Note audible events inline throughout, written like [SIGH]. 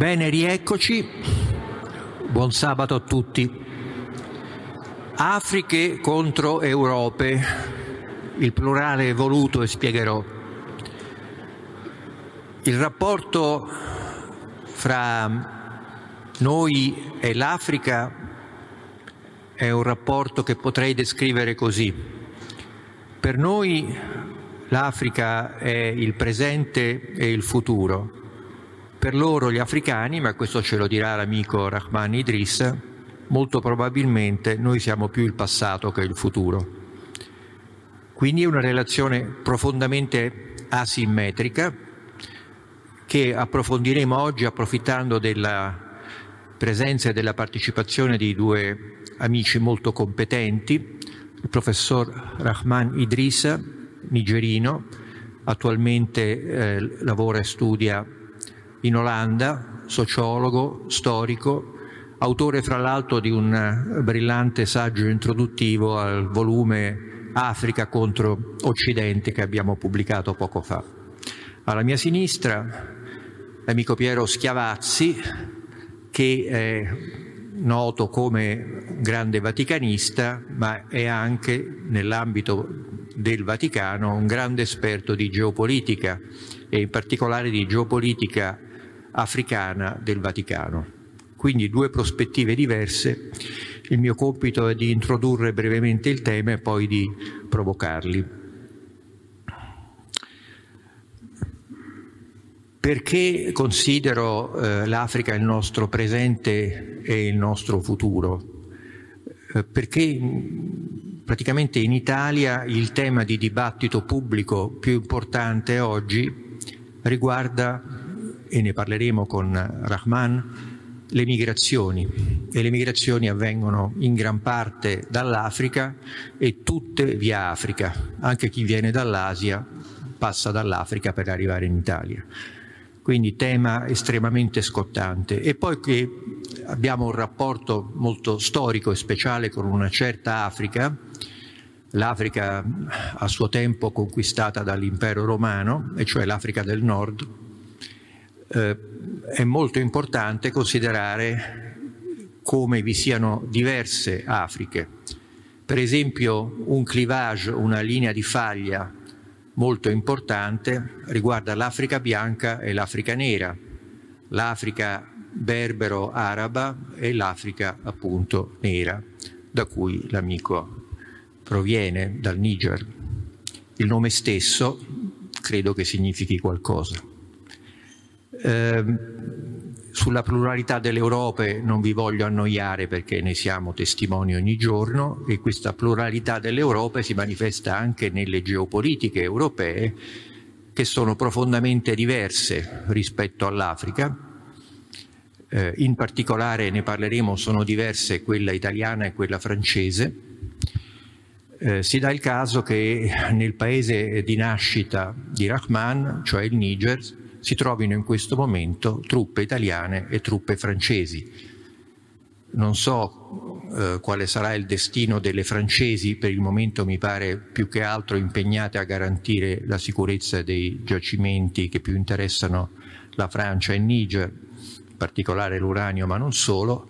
Bene, rieccoci. Buon sabato a tutti. Afriche contro Europe, il plurale voluto e spiegherò. Il rapporto fra noi e l'Africa è un rapporto che potrei descrivere così. Per noi l'Africa è il presente e il futuro per loro gli africani, ma questo ce lo dirà l'amico Rahman Idris, molto probabilmente noi siamo più il passato che il futuro. Quindi è una relazione profondamente asimmetrica che approfondiremo oggi approfittando della presenza e della partecipazione di due amici molto competenti, il professor Rahman Idrissa, nigerino, attualmente eh, lavora e studia in Olanda, sociologo, storico, autore fra l'altro di un brillante saggio introduttivo al volume Africa contro Occidente che abbiamo pubblicato poco fa. Alla mia sinistra l'amico Piero Schiavazzi che è noto come grande vaticanista ma è anche nell'ambito del Vaticano un grande esperto di geopolitica e in particolare di geopolitica africana del Vaticano. Quindi due prospettive diverse. Il mio compito è di introdurre brevemente il tema e poi di provocarli. Perché considero eh, l'Africa il nostro presente e il nostro futuro? Eh, perché praticamente in Italia il tema di dibattito pubblico più importante oggi riguarda e ne parleremo con Rahman, le migrazioni. E le migrazioni avvengono in gran parte dall'Africa e tutte via Africa. Anche chi viene dall'Asia passa dall'Africa per arrivare in Italia. Quindi tema estremamente scottante. E poi che abbiamo un rapporto molto storico e speciale con una certa Africa, l'Africa a suo tempo conquistata dall'impero romano, e cioè l'Africa del Nord, eh, è molto importante considerare come vi siano diverse Afriche. Per esempio un clivage, una linea di faglia molto importante riguarda l'Africa bianca e l'Africa nera, l'Africa berbero-araba e l'Africa appunto nera, da cui l'amico proviene, dal Niger. Il nome stesso credo che significhi qualcosa. Eh, sulla pluralità delle Europe non vi voglio annoiare perché ne siamo testimoni ogni giorno e questa pluralità delle Europe si manifesta anche nelle geopolitiche europee che sono profondamente diverse rispetto all'Africa. Eh, in particolare ne parleremo, sono diverse quella italiana e quella francese. Eh, si dà il caso che nel paese di nascita di Rahman, cioè il Niger, si trovino in questo momento truppe italiane e truppe francesi. Non so eh, quale sarà il destino delle francesi, per il momento mi pare più che altro impegnate a garantire la sicurezza dei giacimenti che più interessano la Francia e Niger, in particolare l'uranio ma non solo.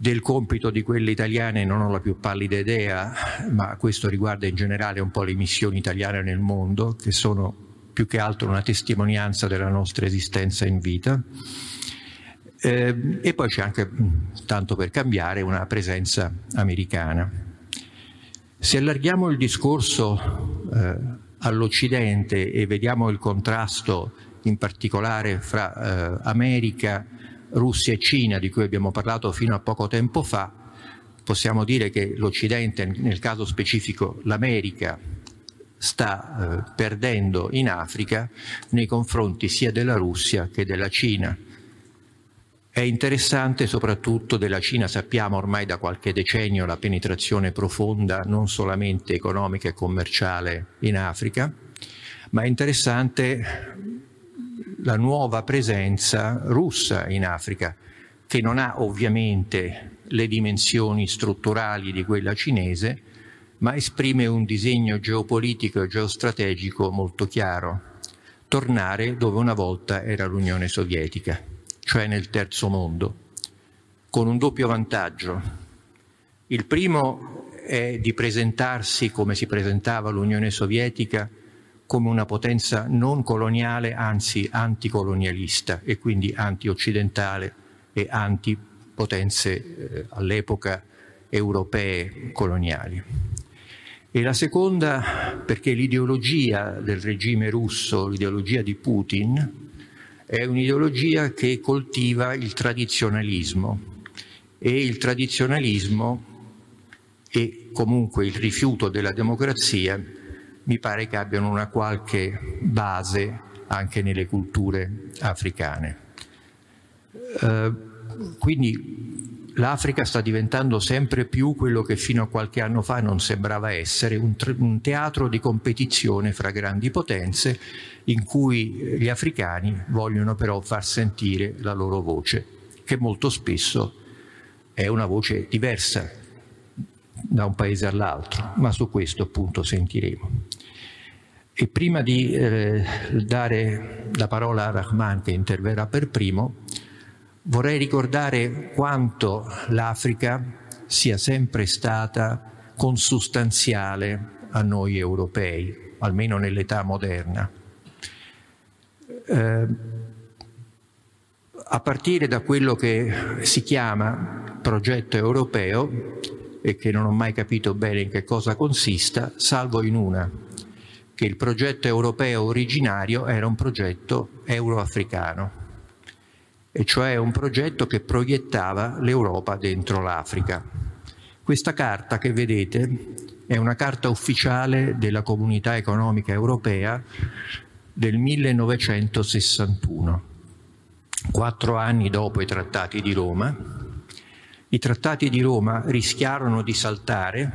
Del compito di quelle italiane non ho la più pallida idea, ma questo riguarda in generale un po' le missioni italiane nel mondo, che sono più che altro una testimonianza della nostra esistenza in vita. Eh, e poi c'è anche, tanto per cambiare, una presenza americana. Se allarghiamo il discorso eh, all'Occidente e vediamo il contrasto in particolare fra eh, America, Russia e Cina, di cui abbiamo parlato fino a poco tempo fa, possiamo dire che l'Occidente, nel caso specifico l'America, sta eh, perdendo in Africa nei confronti sia della Russia che della Cina. È interessante soprattutto della Cina, sappiamo ormai da qualche decennio la penetrazione profonda non solamente economica e commerciale in Africa, ma è interessante la nuova presenza russa in Africa, che non ha ovviamente le dimensioni strutturali di quella cinese, ma esprime un disegno geopolitico e geostrategico molto chiaro, tornare dove una volta era l'Unione Sovietica. cioè nel terzo mondo, con un doppio vantaggio. Il primo è di presentarsi come si presentava l'Unione Sovietica come una potenza non coloniale, anzi anticolonialista e quindi anti-occidentale e antipotenze eh, all'epoca europee coloniali. E la seconda perché l'ideologia del regime russo, l'ideologia di Putin, è un'ideologia che coltiva il tradizionalismo e il tradizionalismo e comunque il rifiuto della democrazia mi pare che abbiano una qualche base anche nelle culture africane. Eh, quindi l'Africa sta diventando sempre più quello che fino a qualche anno fa non sembrava essere, un, un teatro di competizione fra grandi potenze in cui gli africani vogliono però far sentire la loro voce, che molto spesso è una voce diversa da un paese all'altro, ma su questo appunto sentiremo. E prima di eh, dare la parola a Rahman che interverrà per primo, Vorrei ricordare quanto l'Africa sia sempre stata consustanziale a noi europei, almeno nell'età moderna. Eh, a partire da quello che si chiama progetto europeo e che non ho mai capito bene in che cosa consista, salvo in una, che il progetto europeo originario era un progetto euroafricano e cioè un progetto che proiettava l'Europa dentro l'Africa. Questa carta che vedete è una carta ufficiale della Comunità Economica Europea del 1961, quattro anni dopo i trattati di Roma. I trattati di Roma rischiarono di saltare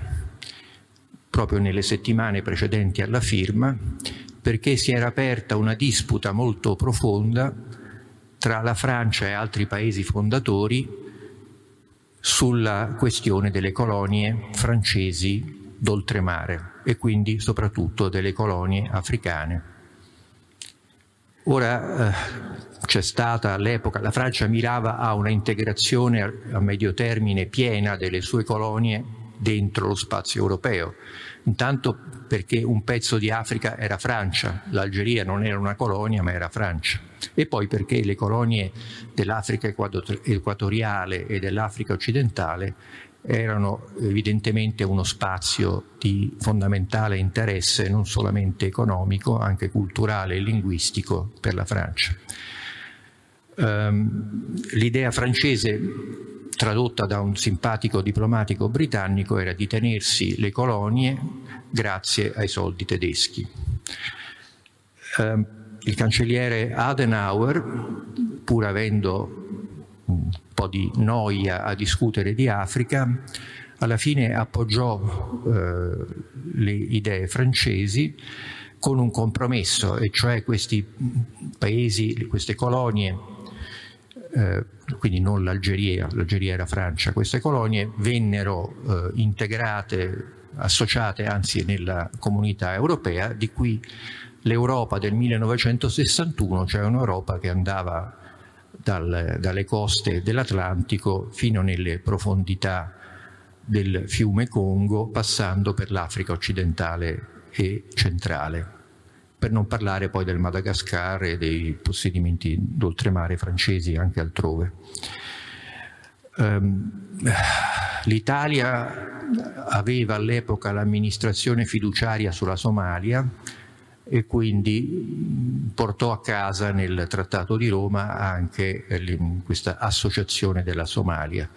proprio nelle settimane precedenti alla firma perché si era aperta una disputa molto profonda tra la Francia e altri paesi fondatori sulla questione delle colonie francesi d'oltremare e quindi soprattutto delle colonie africane. Ora eh, c'è stata all'epoca, la Francia mirava a una integrazione a, a medio termine piena delle sue colonie dentro lo spazio europeo, intanto perché un pezzo di Africa era Francia, l'Algeria non era una colonia ma era Francia e poi perché le colonie dell'Africa equatoriale e dell'Africa occidentale erano evidentemente uno spazio di fondamentale interesse non solamente economico, anche culturale e linguistico per la Francia. Um, l'idea francese tradotta da un simpatico diplomatico britannico era di tenersi le colonie grazie ai soldi tedeschi. Um, il cancelliere Adenauer, pur avendo un po' di noia a discutere di Africa, alla fine appoggiò eh, le idee francesi con un compromesso, e cioè questi paesi, queste colonie, eh, quindi non l'Algeria, l'Algeria era Francia, queste colonie vennero eh, integrate, associate anzi nella comunità europea, di cui l'Europa del 1961, cioè un'Europa che andava dal, dalle coste dell'Atlantico fino nelle profondità del fiume Congo, passando per l'Africa occidentale e centrale, per non parlare poi del Madagascar e dei possedimenti d'oltremare francesi anche altrove. Um, L'Italia aveva all'epoca l'amministrazione fiduciaria sulla Somalia, e quindi portò a casa nel Trattato di Roma anche questa associazione della Somalia.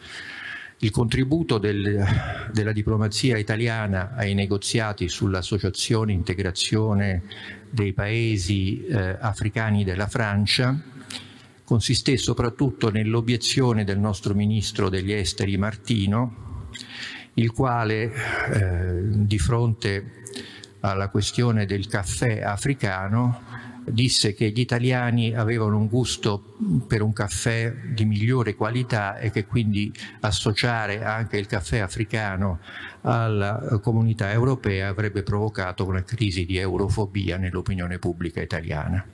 Il contributo del, della diplomazia italiana ai negoziati sull'associazione integrazione dei paesi eh, africani della Francia consisté soprattutto nell'obiezione del nostro ministro degli esteri Martino, il quale eh, di fronte alla questione del caffè africano, disse che gli italiani avevano un gusto per un caffè di migliore qualità e che quindi associare anche il caffè africano alla comunità europea avrebbe provocato una crisi di eurofobia nell'opinione pubblica italiana.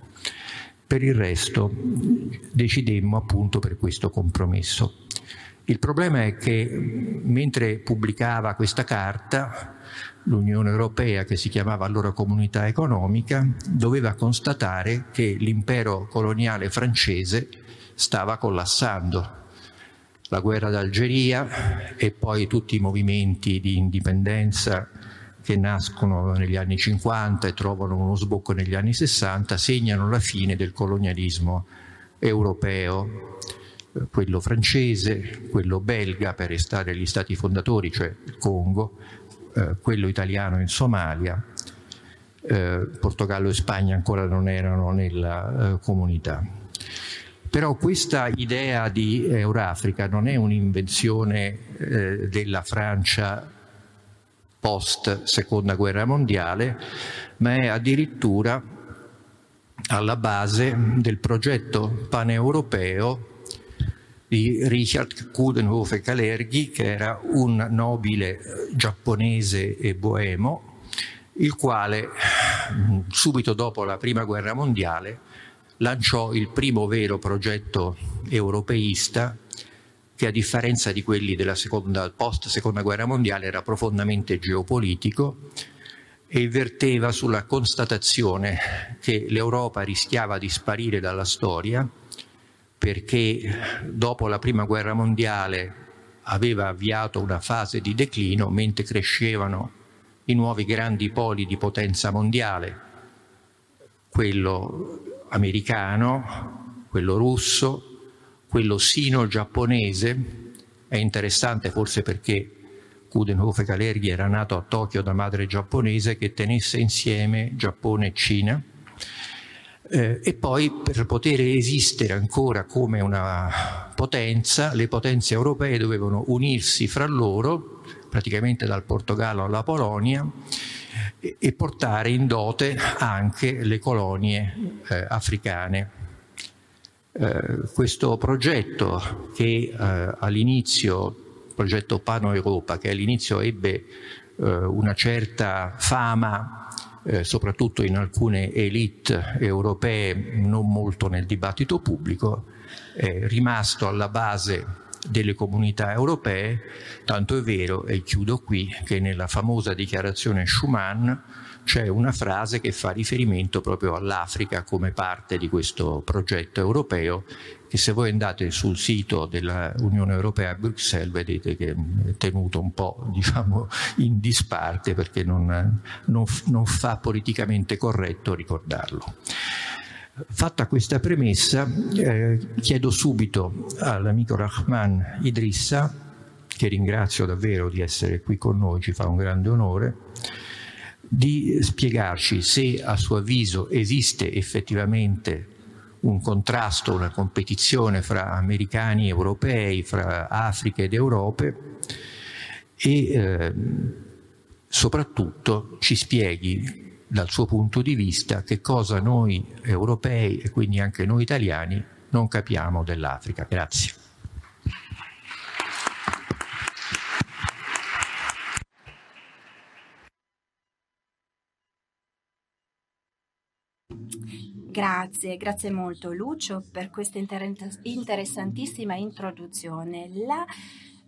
Per il resto decidemmo appunto per questo compromesso. Il problema è che mentre pubblicava questa carta, l'Unione Europea, che si chiamava allora Comunità Economica, doveva constatare che l'impero coloniale francese stava collassando. La guerra d'Algeria e poi tutti i movimenti di indipendenza che nascono negli anni 50 e trovano uno sbocco negli anni 60 segnano la fine del colonialismo europeo quello francese, quello belga per restare gli stati fondatori, cioè il Congo, eh, quello italiano in Somalia, eh, Portogallo e Spagna ancora non erano nella eh, comunità. Però questa idea di Eurafrica non è un'invenzione eh, della Francia post seconda guerra mondiale, ma è addirittura alla base del progetto paneuropeo di Richard Kudenhofer Kalergi, che era un nobile giapponese e boemo, il quale subito dopo la prima guerra mondiale lanciò il primo vero progetto europeista che a differenza di quelli della seconda, post seconda guerra mondiale era profondamente geopolitico e verteva sulla constatazione che l'Europa rischiava di sparire dalla storia perché dopo la prima guerra mondiale aveva avviato una fase di declino mentre crescevano i nuovi grandi poli di potenza mondiale, quello americano, quello russo, quello sino-giapponese. È interessante forse perché Kudenhofer Kalergi era nato a Tokyo da madre giapponese che tenesse insieme Giappone e Cina eh, e poi per poter esistere ancora come una potenza, le potenze europee dovevano unirsi fra loro, praticamente dal Portogallo alla Polonia, e, e portare in dote anche le colonie eh, africane. Eh, questo progetto che eh, all'inizio, progetto Pano Europa, che all'inizio ebbe eh, una certa fama eh, soprattutto in alcune elite europee, non molto nel dibattito pubblico, è rimasto alla base delle comunità europee, tanto è vero, e chiudo qui, che nella famosa dichiarazione Schuman c'è una frase che fa riferimento proprio all'Africa come parte di questo progetto europeo che se voi andate sul sito dell'Unione Europea a Bruxelles vedete che è tenuto un po' [LAUGHS] diciamo, in disparte perché non, non, non fa politicamente corretto ricordarlo. Fatta questa premessa, eh, chiedo subito all'amico Rahman Idrissa, che ringrazio davvero di essere qui con noi, ci fa un grande onore, di spiegarci se a suo avviso esiste effettivamente un contrasto, una competizione fra americani e europei, fra Africa ed Europe e eh, soprattutto ci spieghi dal suo punto di vista che cosa noi europei e quindi anche noi italiani non capiamo dell'Africa. Grazie. Grazie, grazie molto Lucio per questa interessantissima introduzione. La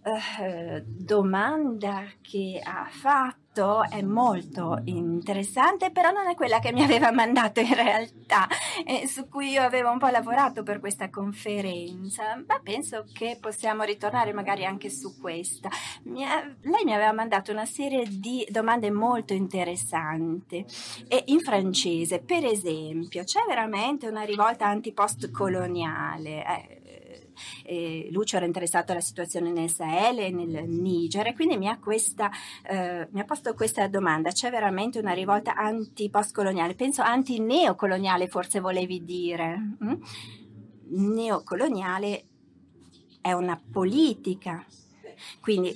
uh, domanda che ha fatto fatto è molto interessante, però non è quella che mi aveva mandato in realtà, e su cui io avevo un po' lavorato per questa conferenza, ma penso che possiamo ritornare magari anche su questa. Mi ha, lei mi aveva mandato una serie di domande molto interessanti e in francese, per esempio, c'è veramente una rivolta anti-post-coloniale? Eh, eh, Lucio era interessato alla situazione nel Sahel e nel Niger e quindi mi ha, questa, eh, mi ha posto questa domanda, c'è veramente una rivolta anti-postcoloniale? Penso anti-neocoloniale forse volevi dire. Mm? Neocoloniale è una politica. Quindi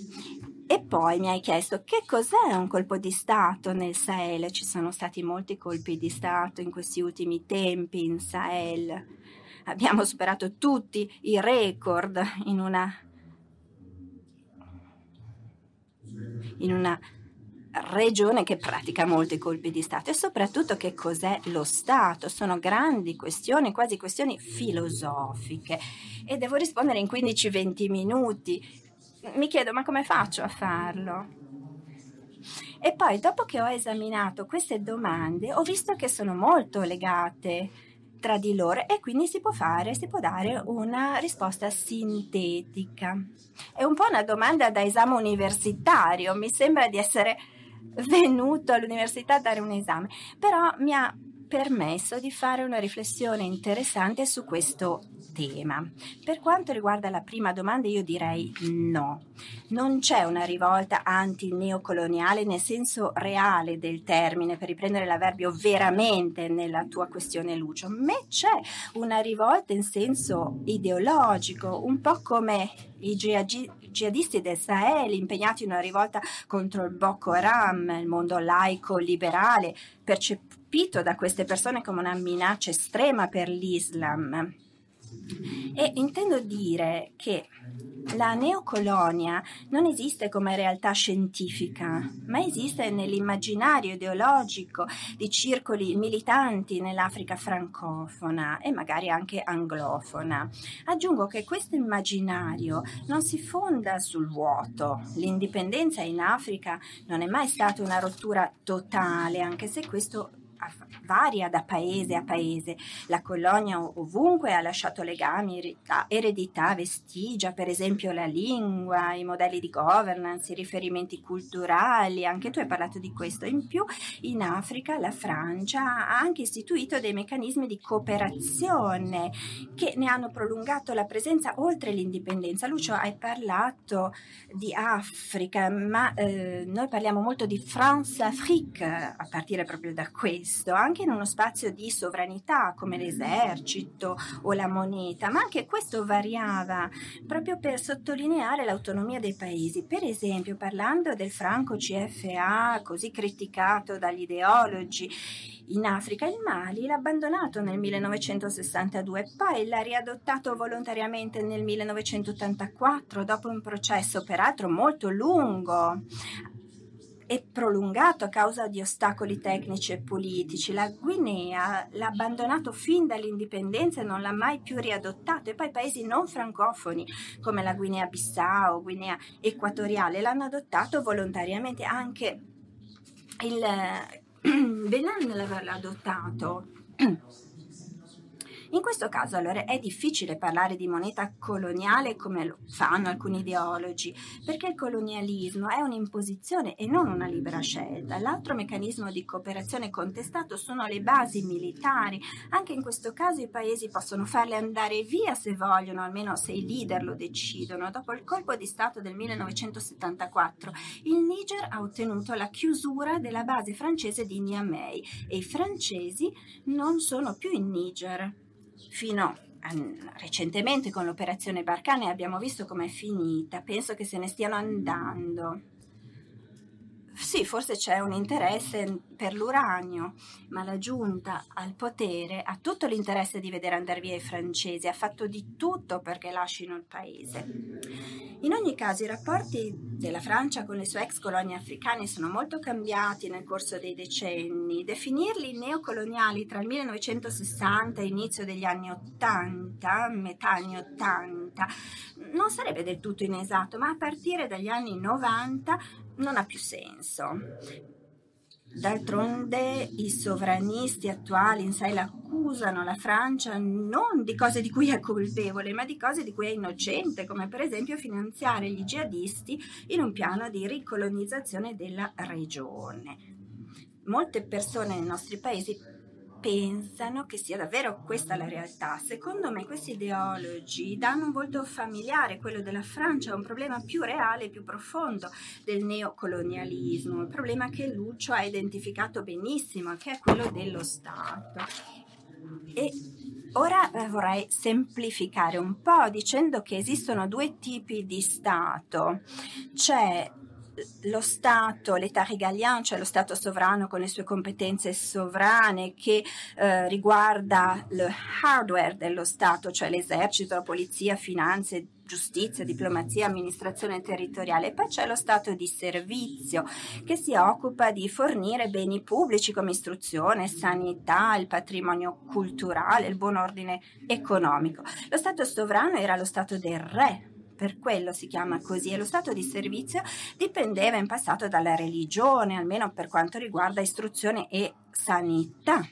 e poi mi hai chiesto che cos'è un colpo di Stato nel Sahel. Ci sono stati molti colpi di Stato in questi ultimi tempi in Sahel abbiamo superato tutti i record in una, in una regione che pratica molti colpi di Stato e soprattutto che cos'è lo Stato. Sono grandi questioni, quasi questioni filosofiche e devo rispondere in 15-20 minuti. Mi chiedo ma come faccio a farlo? E poi dopo che ho esaminato queste domande ho visto che sono molto legate tra di loro e quindi si può fare, si può dare una risposta sintetica. È un po' una domanda da esame universitario, mi sembra di essere venuto all'università a dare un esame, però mi ha permesso di fare una riflessione interessante su questo tema. Per quanto riguarda la prima domanda, io direi no. Non c'è una rivolta anti-neocoloniale nel senso reale del termine, per riprendere l'avverbio veramente nella tua questione Lucio, ma c'è una rivolta in senso ideologico, un po' come i jihadisti del Sahel impegnati in una rivolta contro il Boko Haram, il mondo laico liberale, percepito da queste persone come una minaccia estrema per l'Islam. E intendo dire che la neocolonia non esiste come realtà scientifica, ma esiste nell'immaginario ideologico di circoli militanti nell'Africa francofona e magari anche anglofona. Aggiungo che questo immaginario non si fonda sul vuoto. L'indipendenza in Africa non è mai stata una rottura totale, anche se questo varia da paese a paese. La colonia ovunque ha lasciato legami, eredità, vestigia, per esempio la lingua, i modelli di governance, i riferimenti culturali, anche tu hai parlato di questo. In più in Africa la Francia ha anche istituito dei meccanismi di cooperazione che ne hanno prolungato la presenza oltre l'indipendenza. Lucio, hai parlato di Africa, ma eh, noi parliamo molto di France-Afrique a partire proprio da questo, anche anche in uno spazio di sovranità come l'esercito o la moneta, ma anche questo variava proprio per sottolineare l'autonomia dei paesi. Per esempio, parlando del franco CFA così criticato dagli ideologi, in Africa il Mali l'ha abbandonato nel 1962, poi l'ha riadottato volontariamente nel 1984 dopo un processo peraltro molto lungo e prolungato a causa di ostacoli tecnici e politici. La Guinea l'ha abbandonato fin dall'indipendenza e non l'ha mai più riadottato. E poi paesi non francofoni come la Guinea-Bissau, Guinea Equatoriale l'hanno adottato volontariamente. Anche il [CLEARS THROAT] Benin l'aveva adottato in questo caso allora è difficile parlare di moneta coloniale come lo fanno alcuni ideologi, perché il colonialismo è un'imposizione e non una libera scelta. L'altro meccanismo di cooperazione contestato sono le basi militari. Anche in questo caso i paesi possono farle andare via se vogliono, almeno se i leader lo decidono. Dopo il colpo di Stato del 1974, il Niger ha ottenuto la chiusura della base francese di Niamey e i francesi non sono più in Niger fino a, recentemente con l'operazione Barcane abbiamo visto com'è finita, penso che se ne stiano andando. Sì, forse c'è un interesse per l'uranio, ma la giunta al potere ha tutto l'interesse di vedere andare via i francesi, ha fatto di tutto perché lasciano il paese. In ogni caso i rapporti della Francia con le sue ex colonie africane sono molto cambiati nel corso dei decenni. Definirli neocoloniali tra il 1960 e l'inizio degli anni 80, metà anni 80, non sarebbe del tutto inesatto, ma a partire dagli anni 90 non ha più senso. D'altronde i sovranisti attuali in sé accusano la Francia non di cose di cui è colpevole, ma di cose di cui è innocente, come per esempio finanziare gli jihadisti in un piano di ricolonizzazione della regione. Molte persone nei nostri paesi pensano che sia davvero questa la realtà. Secondo me questi ideologi danno un volto familiare, quello della Francia, a un problema più reale e più profondo del neocolonialismo, un problema che Lucio ha identificato benissimo, che è quello dello Stato. E ora eh, vorrei semplificare un po' dicendo che esistono due tipi di Stato. C'è lo Stato, l'État régalien, cioè lo Stato sovrano con le sue competenze sovrane che eh, riguarda il hardware dello Stato, cioè l'esercito, la polizia, finanze, giustizia, diplomazia, amministrazione territoriale. Poi c'è lo Stato di servizio che si occupa di fornire beni pubblici come istruzione, sanità, il patrimonio culturale, il buon ordine economico. Lo Stato sovrano era lo Stato del re, per quello si chiama così, e lo stato di servizio dipendeva in passato dalla religione, almeno per quanto riguarda istruzione e sanità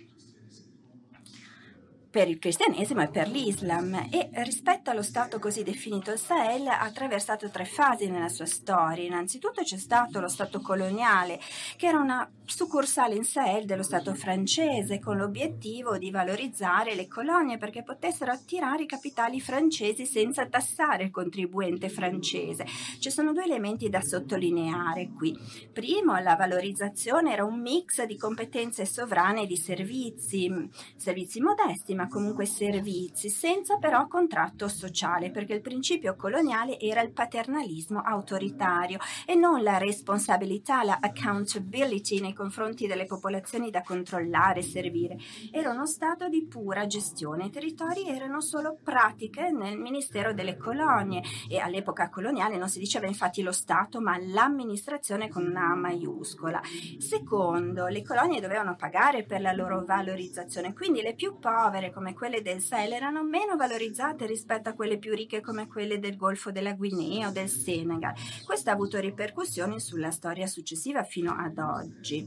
per il cristianesimo e per l'Islam e rispetto allo Stato così definito il Sahel ha attraversato tre fasi nella sua storia. Innanzitutto c'è stato lo Stato coloniale che era una succursale in Sahel dello Stato francese con l'obiettivo di valorizzare le colonie perché potessero attirare i capitali francesi senza tassare il contribuente francese. Ci sono due elementi da sottolineare qui. Primo, la valorizzazione era un mix di competenze sovrane e di servizi, servizi modesti ma comunque servizi, senza però contratto sociale, perché il principio coloniale era il paternalismo autoritario e non la responsabilità, la accountability nei confronti delle popolazioni da controllare e servire. Era uno stato di pura gestione. I territori erano solo pratiche nel Ministero delle Colonie e all'epoca coloniale non si diceva infatti lo Stato, ma l'amministrazione con una maiuscola. Secondo, le colonie dovevano pagare per la loro valorizzazione, quindi le più povere come quelle del Sahel erano meno valorizzate rispetto a quelle più ricche come quelle del Golfo della Guinea o del Senegal. Questo ha avuto ripercussioni sulla storia successiva fino ad oggi.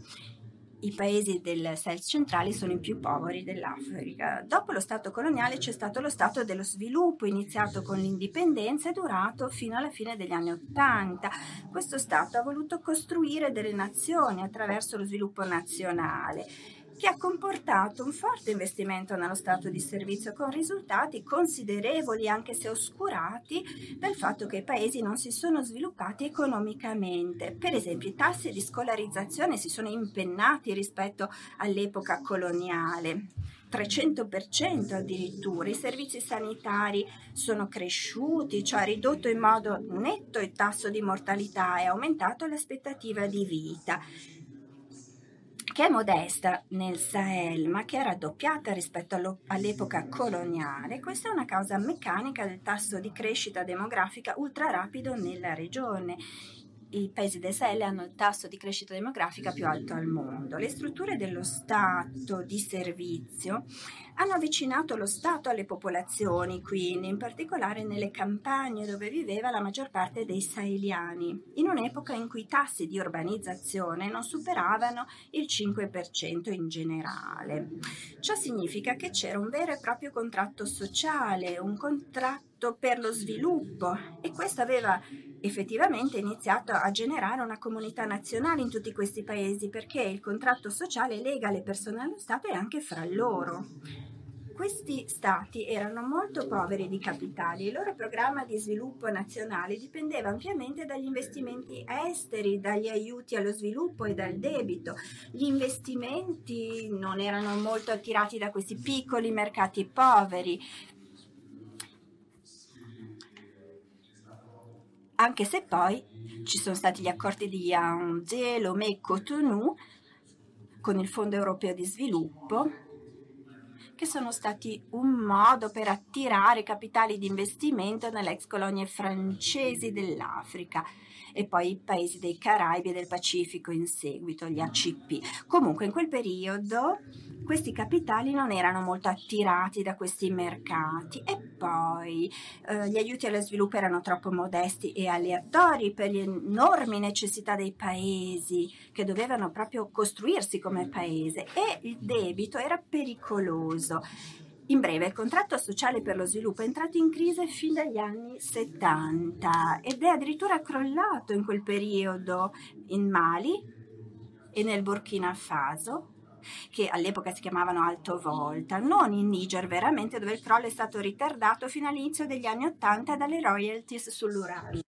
I paesi del Sahel centrale sono i più poveri dell'Africa. Dopo lo Stato coloniale c'è stato lo Stato dello sviluppo, iniziato con l'indipendenza e durato fino alla fine degli anni Ottanta. Questo Stato ha voluto costruire delle nazioni attraverso lo sviluppo nazionale che ha comportato un forte investimento nello stato di servizio con risultati considerevoli anche se oscurati dal fatto che i paesi non si sono sviluppati economicamente. Per esempio i tassi di scolarizzazione si sono impennati rispetto all'epoca coloniale. 300% addirittura, i servizi sanitari sono cresciuti, cioè ha ridotto in modo netto il tasso di mortalità e aumentato l'aspettativa di vita che è modesta nel Sahel, ma che è raddoppiata rispetto all'epoca coloniale, questa è una causa meccanica del tasso di crescita demografica ultra rapido nella regione i paesi del Sahel hanno il tasso di crescita demografica più alto al mondo. Le strutture dello Stato di servizio hanno avvicinato lo Stato alle popolazioni, quindi in particolare nelle campagne dove viveva la maggior parte dei saheliani, in un'epoca in cui i tassi di urbanizzazione non superavano il 5% in generale. Ciò significa che c'era un vero e proprio contratto sociale, un contratto per lo sviluppo e questo aveva effettivamente iniziato a generare una comunità nazionale in tutti questi paesi perché il contratto sociale lega le persone allo Stato e anche fra loro. Questi stati erano molto poveri di capitali e il loro programma di sviluppo nazionale dipendeva ampiamente dagli investimenti esteri, dagli aiuti allo sviluppo e dal debito. Gli investimenti non erano molto attirati da questi piccoli mercati poveri, anche se poi ci sono stati gli accordi di Yaoundé, Lomé e Cotonou con il Fondo Europeo di Sviluppo, che sono stati un modo per attirare capitali di investimento nelle ex colonie francesi dell'Africa e poi i paesi dei Caraibi e del Pacifico in seguito, gli ACP. Comunque in quel periodo questi capitali non erano molto attirati da questi mercati e poi eh, gli aiuti allo sviluppo erano troppo modesti e aleatori per le enormi necessità dei paesi che dovevano proprio costruirsi come paese e il debito era pericoloso. In breve, il contratto sociale per lo sviluppo è entrato in crisi fin dagli anni 70 ed è addirittura crollato in quel periodo in Mali e nel Burkina Faso che all'epoca si chiamavano Alto Volta, non in Niger veramente dove il crollo è stato ritardato fino all'inizio degli anni 80 dalle royalties sull'uranio.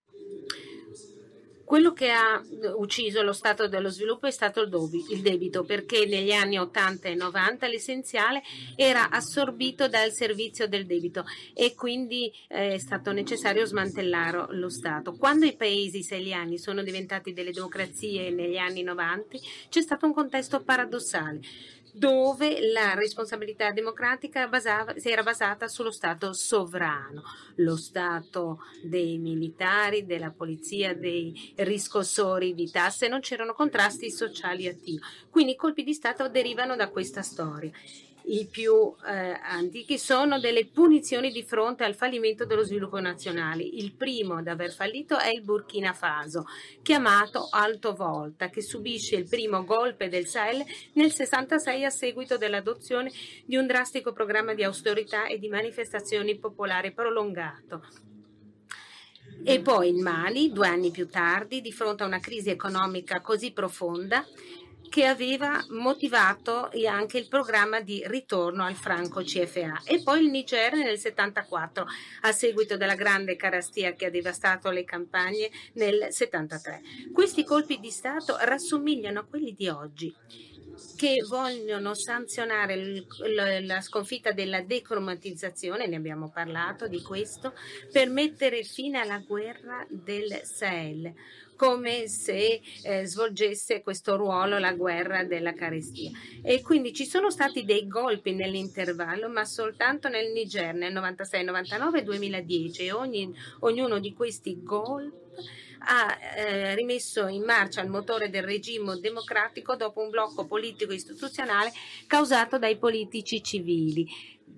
Quello che ha ucciso lo stato dello sviluppo è stato il debito, perché negli anni 80 e 90 l'essenziale era assorbito dal servizio del debito e quindi eh, è stato necessario smantellare lo Stato. Quando i paesi seliani sono diventati delle democrazie negli anni 90 c'è stato un contesto paradossale dove la responsabilità democratica basava, si era basata sullo Stato sovrano, lo Stato dei militari, della polizia, dei riscossori di tasse, non c'erano contrasti sociali attivi. Quindi i colpi di Stato derivano da questa storia i più eh, antichi sono delle punizioni di fronte al fallimento dello sviluppo nazionale. Il primo ad aver fallito è il Burkina Faso, chiamato Alto Volta, che subisce il primo golpe del Sahel nel 66 a seguito dell'adozione di un drastico programma di austerità e di manifestazioni popolari prolungato. E poi il Mali, due anni più tardi, di fronte a una crisi economica così profonda, che aveva motivato anche il programma di ritorno al franco CFA e poi il Niger nel 74 a seguito della grande carestia che ha devastato le campagne nel 73. Questi colpi di Stato rassomigliano a quelli di oggi che vogliono sanzionare la sconfitta della decromatizzazione, ne abbiamo parlato di questo, per mettere fine alla guerra del Sahel come se eh, svolgesse questo ruolo la guerra della carestia. E quindi ci sono stati dei golpi nell'intervallo, ma soltanto nel Niger nel 96, 99 e 2010 e ogni, ognuno di questi golpi ha eh, rimesso in marcia il motore del regime democratico dopo un blocco politico istituzionale causato dai politici civili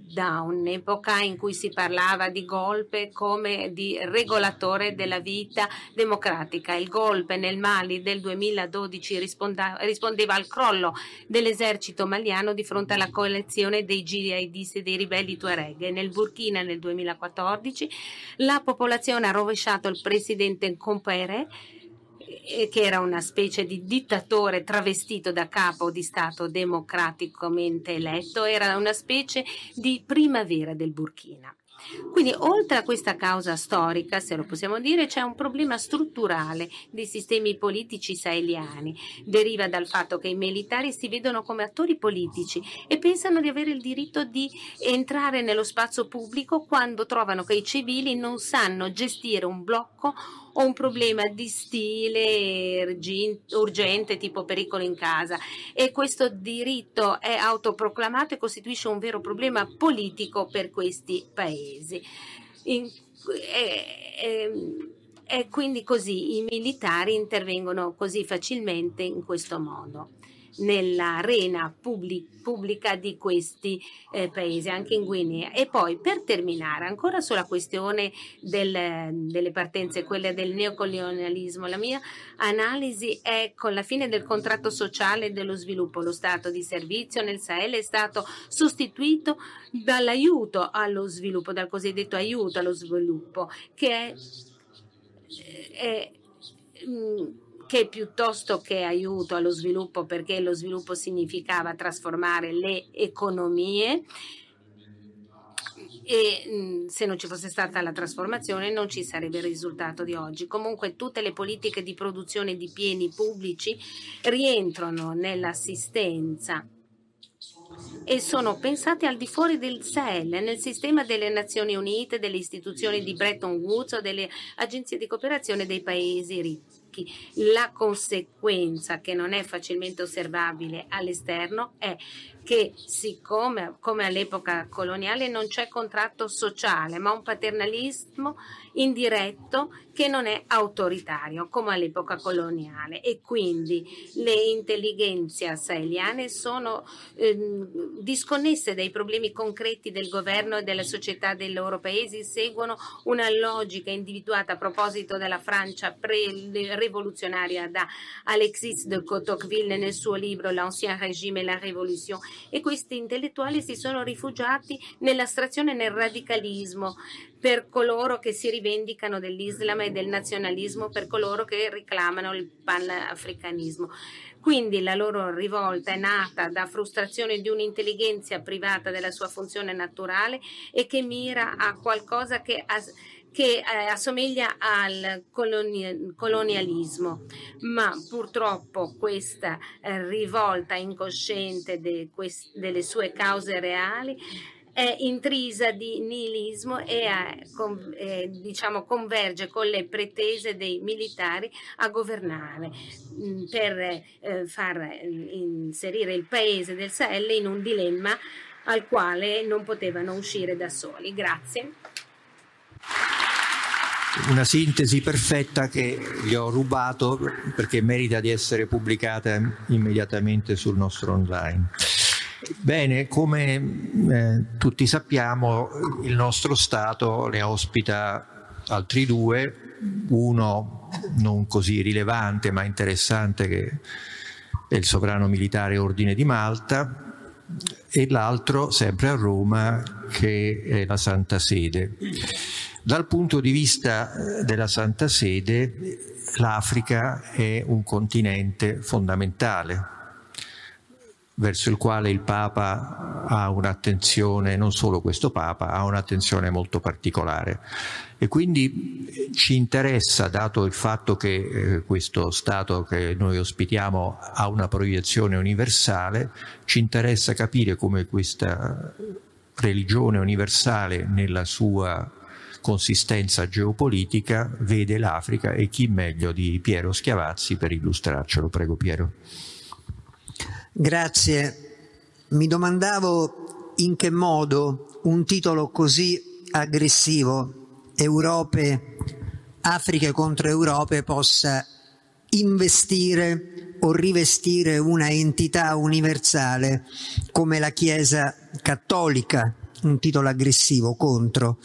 da un'epoca in cui si parlava di golpe come di regolatore della vita democratica. Il golpe nel Mali del 2012 rispondeva al crollo dell'esercito maliano di fronte alla coalizione dei jihadisti e dei ribelli Tuareg. Nel Burkina nel 2014 la popolazione ha rovesciato il presidente Compere che era una specie di dittatore travestito da capo di Stato democraticamente eletto, era una specie di primavera del Burkina. Quindi oltre a questa causa storica, se lo possiamo dire, c'è un problema strutturale dei sistemi politici saheliani. Deriva dal fatto che i militari si vedono come attori politici e pensano di avere il diritto di entrare nello spazio pubblico quando trovano che i civili non sanno gestire un blocco o un problema di stile urgente tipo pericolo in casa e questo diritto è autoproclamato e costituisce un vero problema politico per questi paesi. In, è, è, è quindi così i militari intervengono così facilmente in questo modo nell'arena pubblica di questi eh, paesi, anche in Guinea. E poi per terminare, ancora sulla questione del, delle partenze, quelle del neocolonialismo, la mia analisi è con la fine del contratto sociale dello sviluppo. Lo stato di servizio nel Sahel è stato sostituito dall'aiuto allo sviluppo, dal cosiddetto aiuto allo sviluppo, che è, è mm, che piuttosto che aiuto allo sviluppo, perché lo sviluppo significava trasformare le economie, e mh, se non ci fosse stata la trasformazione non ci sarebbe il risultato di oggi. Comunque tutte le politiche di produzione di pieni pubblici rientrano nell'assistenza e sono pensate al di fuori del SEL, nel sistema delle Nazioni Unite, delle istituzioni di Bretton Woods o delle agenzie di cooperazione dei paesi ricchi attacchi. La conseguenza che non è facilmente osservabile all'esterno è che siccome come all'epoca coloniale non c'è contratto sociale, ma un paternalismo indiretto che non è autoritario come all'epoca coloniale. E quindi le intelligenze saheliane sono eh, disconnesse dai problemi concreti del governo e della società dei loro paesi, seguono una logica individuata a proposito della Francia pre-rivoluzionaria da Alexis de Tocqueville nel suo libro L'Ancien Régime et la Révolution. E questi intellettuali si sono rifugiati nell'astrazione e nel radicalismo per coloro che si rivendicano dell'Islam e del nazionalismo, per coloro che reclamano il panafricanismo. Quindi la loro rivolta è nata da frustrazione di un'intelligenza privata della sua funzione naturale e che mira a qualcosa che che eh, assomiglia al colonialismo, ma purtroppo questa eh, rivolta incosciente de, quest, delle sue cause reali è intrisa di nihilismo e eh, diciamo, converge con le pretese dei militari a governare mh, per eh, far inserire il paese del Sahel in un dilemma al quale non potevano uscire da soli. Grazie. Una sintesi perfetta che gli ho rubato perché merita di essere pubblicata immediatamente sul nostro online. Bene, come eh, tutti sappiamo, il nostro Stato ne ospita altri due, uno non così rilevante ma interessante che è il sovrano militare Ordine di Malta e l'altro sempre a Roma che è la Santa Sede. Dal punto di vista della Santa Sede l'Africa è un continente fondamentale verso il quale il Papa ha un'attenzione, non solo questo Papa, ha un'attenzione molto particolare. E quindi ci interessa, dato il fatto che eh, questo Stato che noi ospitiamo ha una proiezione universale, ci interessa capire come questa religione universale nella sua consistenza geopolitica vede l'Africa e chi meglio di Piero Schiavazzi per illustrarcelo. Prego Piero. Grazie. Mi domandavo in che modo un titolo così aggressivo, Europe, Africa contro Europe, possa investire o rivestire una entità universale come la Chiesa cattolica un titolo aggressivo contro.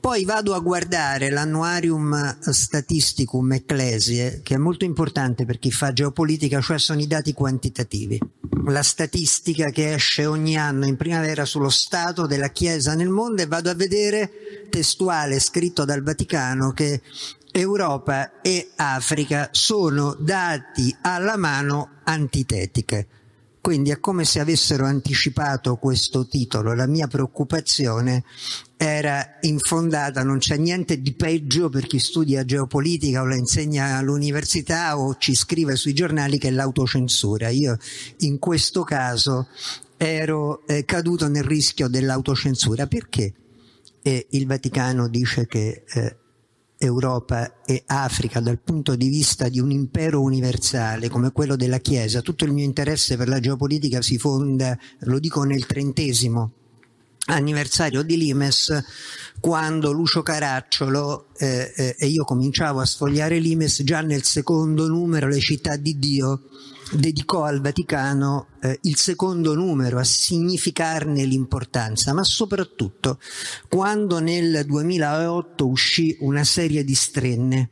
Poi vado a guardare l'annuarium statisticum ecclesie, che è molto importante per chi fa geopolitica, cioè sono i dati quantitativi. La statistica che esce ogni anno in primavera sullo stato della Chiesa nel mondo e vado a vedere testuale scritto dal Vaticano che Europa e Africa sono dati alla mano antitetiche quindi è come se avessero anticipato questo titolo. La mia preoccupazione era infondata, non c'è niente di peggio per chi studia geopolitica o la insegna all'università o ci scrive sui giornali che l'autocensura. Io in questo caso ero eh, caduto nel rischio dell'autocensura. Perché? E il Vaticano dice che eh, Europa e Africa dal punto di vista di un impero universale come quello della Chiesa, tutto il mio interesse per la geopolitica si fonda, lo dico nel trentesimo anniversario di Limes, quando Lucio Caracciolo eh, eh, e io cominciavo a sfogliare Limes già nel secondo numero Le città di Dio dedicò al Vaticano eh, il secondo numero a significarne l'importanza, ma soprattutto quando nel 2008 uscì una serie di strenne.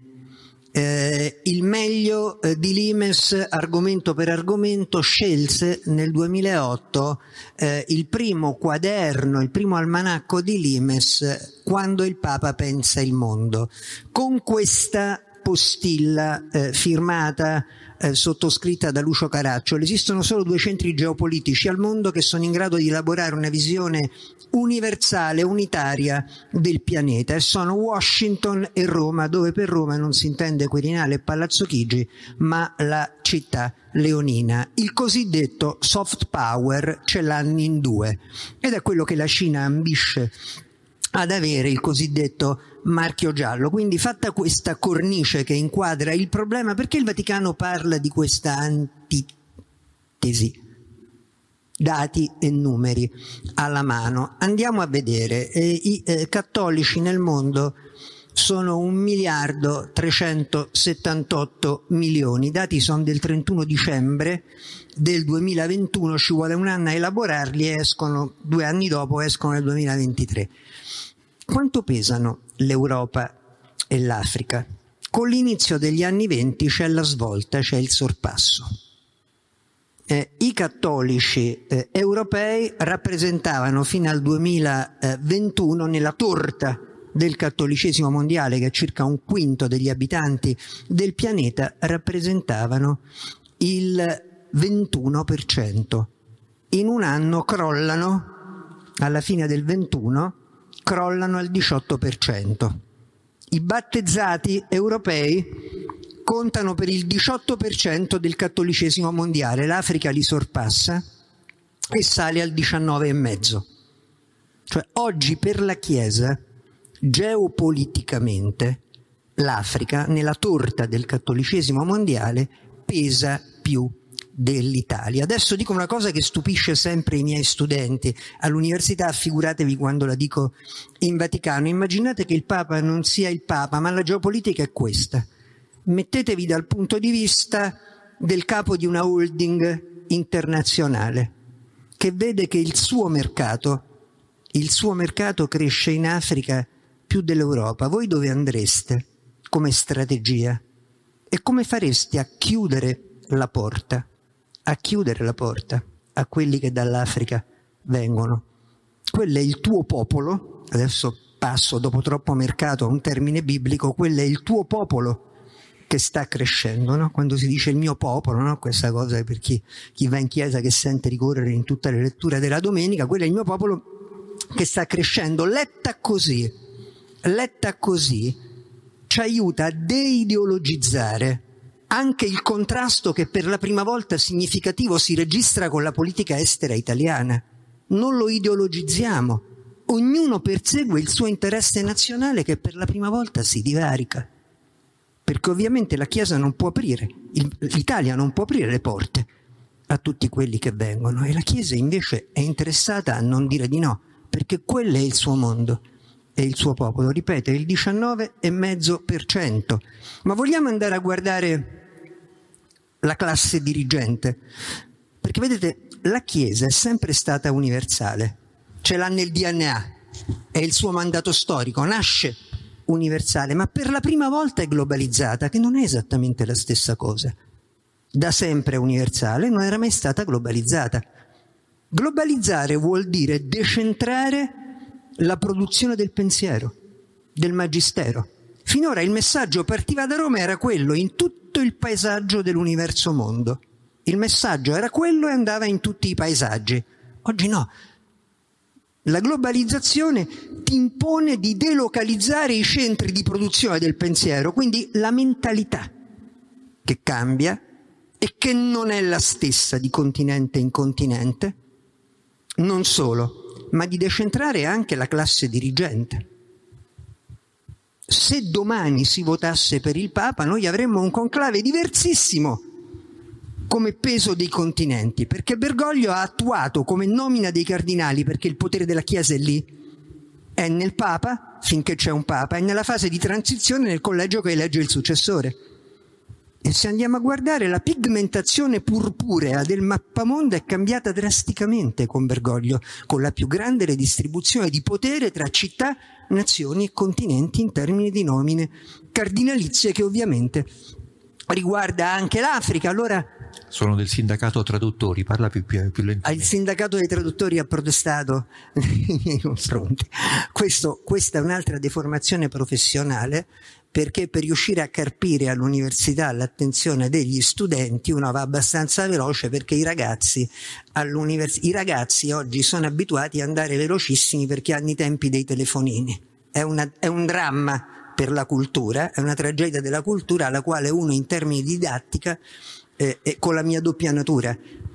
Eh, il meglio eh, di Limes, argomento per argomento, scelse nel 2008 eh, il primo quaderno, il primo almanacco di Limes, Quando il Papa pensa il mondo, con questa postilla eh, firmata eh, sottoscritta da Lucio Caracciolo. Esistono solo due centri geopolitici al mondo che sono in grado di elaborare una visione universale, unitaria del pianeta e sono Washington e Roma, dove per Roma non si intende Quirinale e Palazzo Chigi, ma la città leonina. Il cosiddetto soft power ce l'hanno in due ed è quello che la Cina ambisce ad avere il cosiddetto marchio giallo. Quindi fatta questa cornice che inquadra il problema, perché il Vaticano parla di questa antitesi? Dati e numeri alla mano. Andiamo a vedere. Eh, I eh, cattolici nel mondo sono 1 miliardo 378 milioni. I dati sono del 31 dicembre del 2021, ci vuole un anno a elaborarli escono due anni dopo, escono nel 2023. Quanto pesano l'Europa e l'Africa? Con l'inizio degli anni venti c'è la svolta, c'è il sorpasso. Eh, I cattolici eh, europei rappresentavano fino al 2021 nella torta del cattolicesimo mondiale, che è circa un quinto degli abitanti del pianeta, rappresentavano il 21%. In un anno crollano, alla fine del 21, crollano al 18%. I battezzati europei contano per il 18% del cattolicesimo mondiale, l'Africa li sorpassa e sale al 19,5%. Cioè oggi per la Chiesa, geopoliticamente, l'Africa nella torta del cattolicesimo mondiale pesa più dell'Italia. Adesso dico una cosa che stupisce sempre i miei studenti all'università, figuratevi quando la dico in Vaticano, immaginate che il Papa non sia il Papa, ma la geopolitica è questa. Mettetevi dal punto di vista del capo di una holding internazionale che vede che il suo mercato, il suo mercato cresce in Africa più dell'Europa. Voi dove andreste come strategia? E come fareste a chiudere la porta? a chiudere la porta a quelli che dall'Africa vengono. Quello è il tuo popolo, adesso passo dopo troppo mercato a un termine biblico, quello è il tuo popolo che sta crescendo, no? quando si dice il mio popolo, no? questa cosa per chi, chi va in chiesa che sente ricorrere in tutte le letture della domenica, quello è il mio popolo che sta crescendo, letta così, letta così, ci aiuta a deideologizzare anche il contrasto che per la prima volta significativo si registra con la politica estera italiana. Non lo ideologizziamo, ognuno persegue il suo interesse nazionale che per la prima volta si divarica. Perché ovviamente la Chiesa non può aprire, l'Italia non può aprire le porte a tutti quelli che vengono e la Chiesa invece è interessata a non dire di no, perché quello è il suo mondo e il suo popolo, ripeto, il 19,5%. Ma vogliamo andare a guardare la classe dirigente. Perché vedete, la Chiesa è sempre stata universale, ce l'ha nel DNA, è il suo mandato storico, nasce universale, ma per la prima volta è globalizzata, che non è esattamente la stessa cosa. Da sempre universale, non era mai stata globalizzata. Globalizzare vuol dire decentrare la produzione del pensiero, del magistero. Finora il messaggio partiva da Roma era quello in tutto il paesaggio dell'universo mondo. Il messaggio era quello e andava in tutti i paesaggi. Oggi no. La globalizzazione ti impone di delocalizzare i centri di produzione del pensiero, quindi la mentalità che cambia e che non è la stessa di continente in continente. Non solo, ma di decentrare anche la classe dirigente se domani si votasse per il Papa, noi avremmo un conclave diversissimo come peso dei continenti, perché Bergoglio ha attuato come nomina dei cardinali, perché il potere della Chiesa è lì, è nel Papa, finché c'è un Papa, e nella fase di transizione nel collegio che elegge il successore. E se andiamo a guardare la pigmentazione purpurea del mappamondo è cambiata drasticamente con Bergoglio, con la più grande redistribuzione di potere tra città, nazioni e continenti in termini di nomine cardinalizie che ovviamente riguarda anche l'Africa. Allora, sono del sindacato traduttori, parla più, più, più lentamente. Il sindacato dei traduttori ha protestato [LAUGHS] nei miei confronti. Questa è un'altra deformazione professionale perché per riuscire a carpire all'università l'attenzione degli studenti uno va abbastanza veloce perché i ragazzi, i ragazzi oggi sono abituati ad andare velocissimi perché hanno i tempi dei telefonini. È, una, è un dramma per la cultura, è una tragedia della cultura alla quale uno in termini di didattica eh, con la mia doppia natura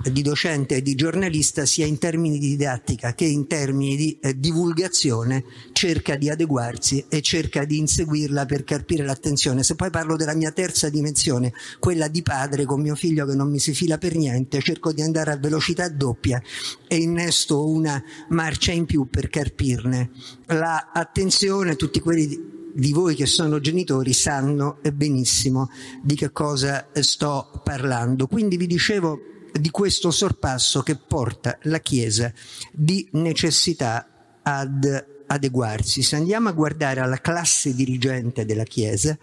di docente e di giornalista sia in termini di didattica che in termini di eh, divulgazione cerca di adeguarsi e cerca di inseguirla per carpire l'attenzione. Se poi parlo della mia terza dimensione, quella di padre con mio figlio che non mi si fila per niente, cerco di andare a velocità doppia e innesto una marcia in più per carpirne l'attenzione, tutti quelli di voi che sono genitori sanno benissimo di che cosa sto parlando. Quindi vi dicevo di questo sorpasso che porta la Chiesa di necessità ad adeguarsi. Se andiamo a guardare alla classe dirigente della Chiesa,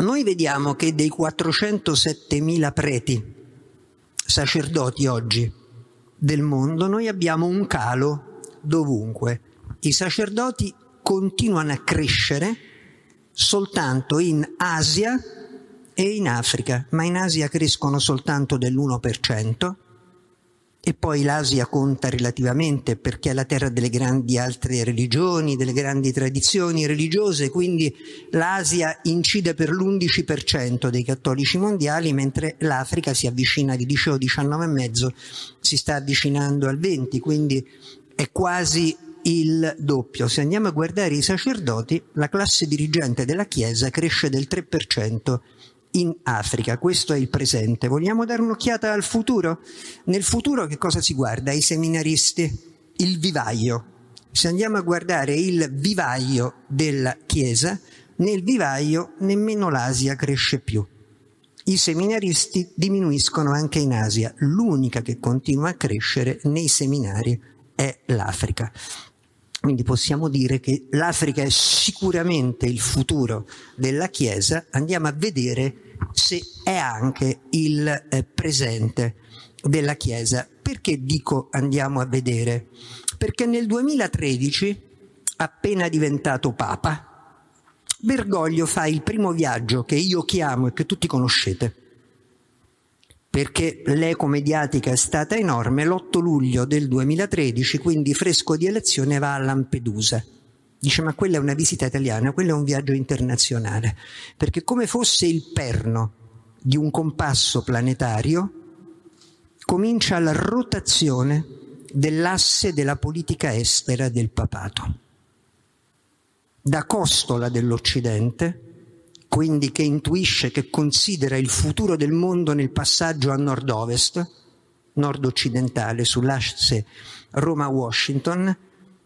noi vediamo che dei 407.000 preti, sacerdoti oggi del mondo, noi abbiamo un calo dovunque. I sacerdoti continuano a crescere soltanto in Asia e in Africa, ma in Asia crescono soltanto dell'1%, e poi l'Asia conta relativamente perché è la terra delle grandi altre religioni, delle grandi tradizioni religiose, quindi l'Asia incide per l'11% dei cattolici mondiali, mentre l'Africa si avvicina, vi dicevo 19,5, si sta avvicinando al 20, quindi è quasi il doppio. Se andiamo a guardare i sacerdoti, la classe dirigente della Chiesa cresce del 3% in Africa. Questo è il presente. Vogliamo dare un'occhiata al futuro? Nel futuro che cosa si guarda? I seminaristi, il vivaio. Se andiamo a guardare il vivaio della Chiesa, nel vivaio nemmeno l'Asia cresce più. I seminaristi diminuiscono anche in Asia. L'unica che continua a crescere nei seminari è l'Africa. Quindi possiamo dire che l'Africa è sicuramente il futuro della Chiesa, andiamo a vedere se è anche il eh, presente della Chiesa. Perché dico andiamo a vedere? Perché nel 2013, appena diventato Papa, Bergoglio fa il primo viaggio che io chiamo e che tutti conoscete, perché l'eco mediatica è stata enorme, l'8 luglio del 2013, quindi fresco di elezione, va a Lampedusa. Dice ma quella è una visita italiana, quello è un viaggio internazionale, perché come fosse il perno di un compasso planetario, comincia la rotazione dell'asse della politica estera del papato. Da costola dell'Occidente, quindi che intuisce, che considera il futuro del mondo nel passaggio a nord-ovest, nord-occidentale, sull'asse Roma-Washington,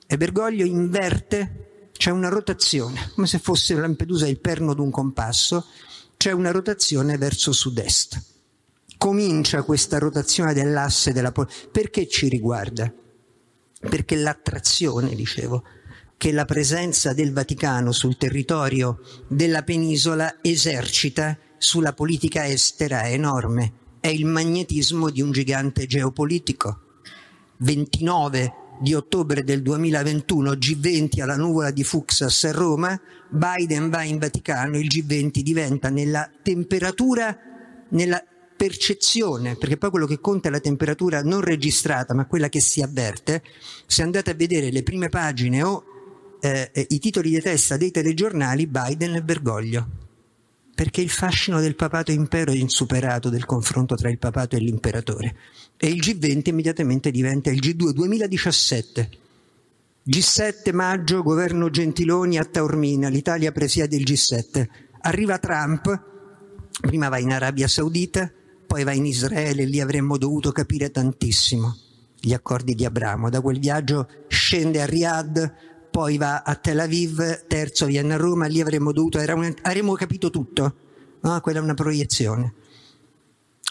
e Bergoglio inverte, c'è una rotazione, come se fosse Lampedusa il perno di un compasso, c'è una rotazione verso sud-est. Comincia questa rotazione dell'asse della politica. Perché ci riguarda? Perché l'attrazione, dicevo, che la presenza del Vaticano sul territorio della penisola esercita sulla politica estera è enorme. È il magnetismo di un gigante geopolitico. 29 di ottobre del 2021, G20 alla nuvola di Fuxas a Roma, Biden va in Vaticano, il G20 diventa nella temperatura, nella percezione, perché poi quello che conta è la temperatura non registrata, ma quella che si avverte. Se andate a vedere le prime pagine o eh, i titoli di testa dei telegiornali Biden e Bergoglio, perché il fascino del papato impero è insuperato del confronto tra il papato e l'imperatore. E il G20 immediatamente diventa il G2 2017. G7 maggio, governo Gentiloni a Taormina, l'Italia presiede il G7. Arriva Trump, prima va in Arabia Saudita, poi va in Israele, lì avremmo dovuto capire tantissimo gli accordi di Abramo. Da quel viaggio scende a Riyadh, poi va a Tel Aviv, terzo viene a Roma, lì avremmo dovuto, avremmo capito tutto, no? quella è una proiezione.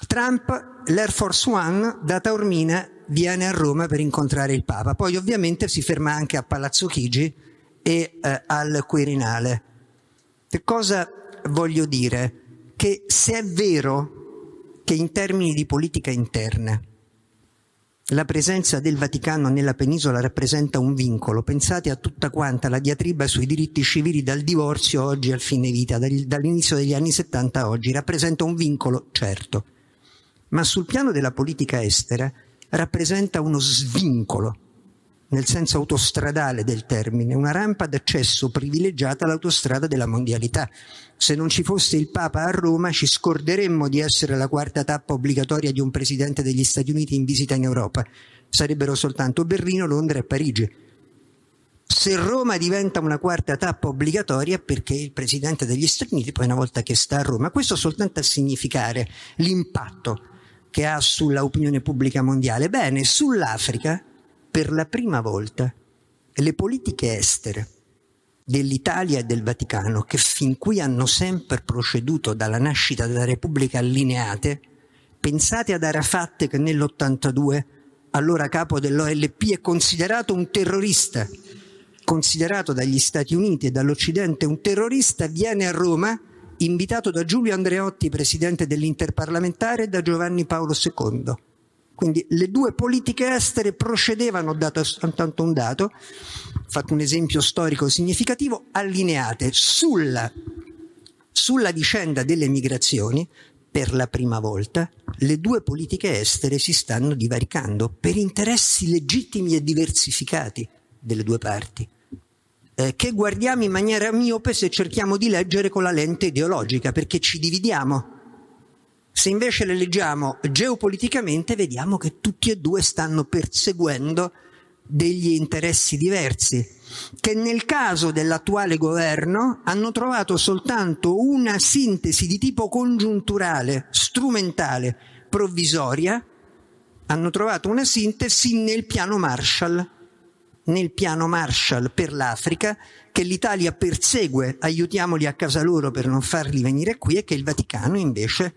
Trump, l'Air Force One, da Taormina viene a Roma per incontrare il Papa, poi ovviamente si ferma anche a Palazzo Chigi e eh, al Quirinale. Che cosa voglio dire? Che se è vero che in termini di politica interna la presenza del Vaticano nella penisola rappresenta un vincolo. Pensate a tutta quanta la diatriba sui diritti civili dal divorzio oggi al fine vita, dall'inizio degli anni 70 a oggi. Rappresenta un vincolo, certo, ma sul piano della politica estera rappresenta uno svincolo, nel senso autostradale del termine, una rampa d'accesso privilegiata all'autostrada della mondialità. Se non ci fosse il Papa a Roma ci scorderemmo di essere la quarta tappa obbligatoria di un presidente degli Stati Uniti in visita in Europa. Sarebbero soltanto Berlino, Londra e Parigi. Se Roma diventa una quarta tappa obbligatoria perché il presidente degli Stati Uniti poi una volta che sta a Roma, questo soltanto a significare l'impatto che ha sulla opinione pubblica mondiale. Bene, sull'Africa per la prima volta le politiche estere dell'Italia e del Vaticano, che fin qui hanno sempre proceduto dalla nascita della Repubblica allineate, pensate ad Arafat che nell'82, allora capo dell'OLP, è considerato un terrorista, considerato dagli Stati Uniti e dall'Occidente un terrorista, viene a Roma invitato da Giulio Andreotti, presidente dell'Interparlamentare, e da Giovanni Paolo II quindi le due politiche estere procedevano, dato soltanto un dato, fatto un esempio storico significativo, allineate sulla, sulla vicenda delle migrazioni, per la prima volta, le due politiche estere si stanno divaricando per interessi legittimi e diversificati delle due parti, eh, che guardiamo in maniera miope se cerchiamo di leggere con la lente ideologica, perché ci dividiamo. Se invece le leggiamo geopoliticamente, vediamo che tutti e due stanno perseguendo degli interessi diversi, che nel caso dell'attuale governo hanno trovato soltanto una sintesi di tipo congiunturale, strumentale, provvisoria, hanno trovato una sintesi nel piano Marshall, nel piano Marshall per l'Africa, che l'Italia persegue, aiutiamoli a casa loro per non farli venire qui, e che il Vaticano invece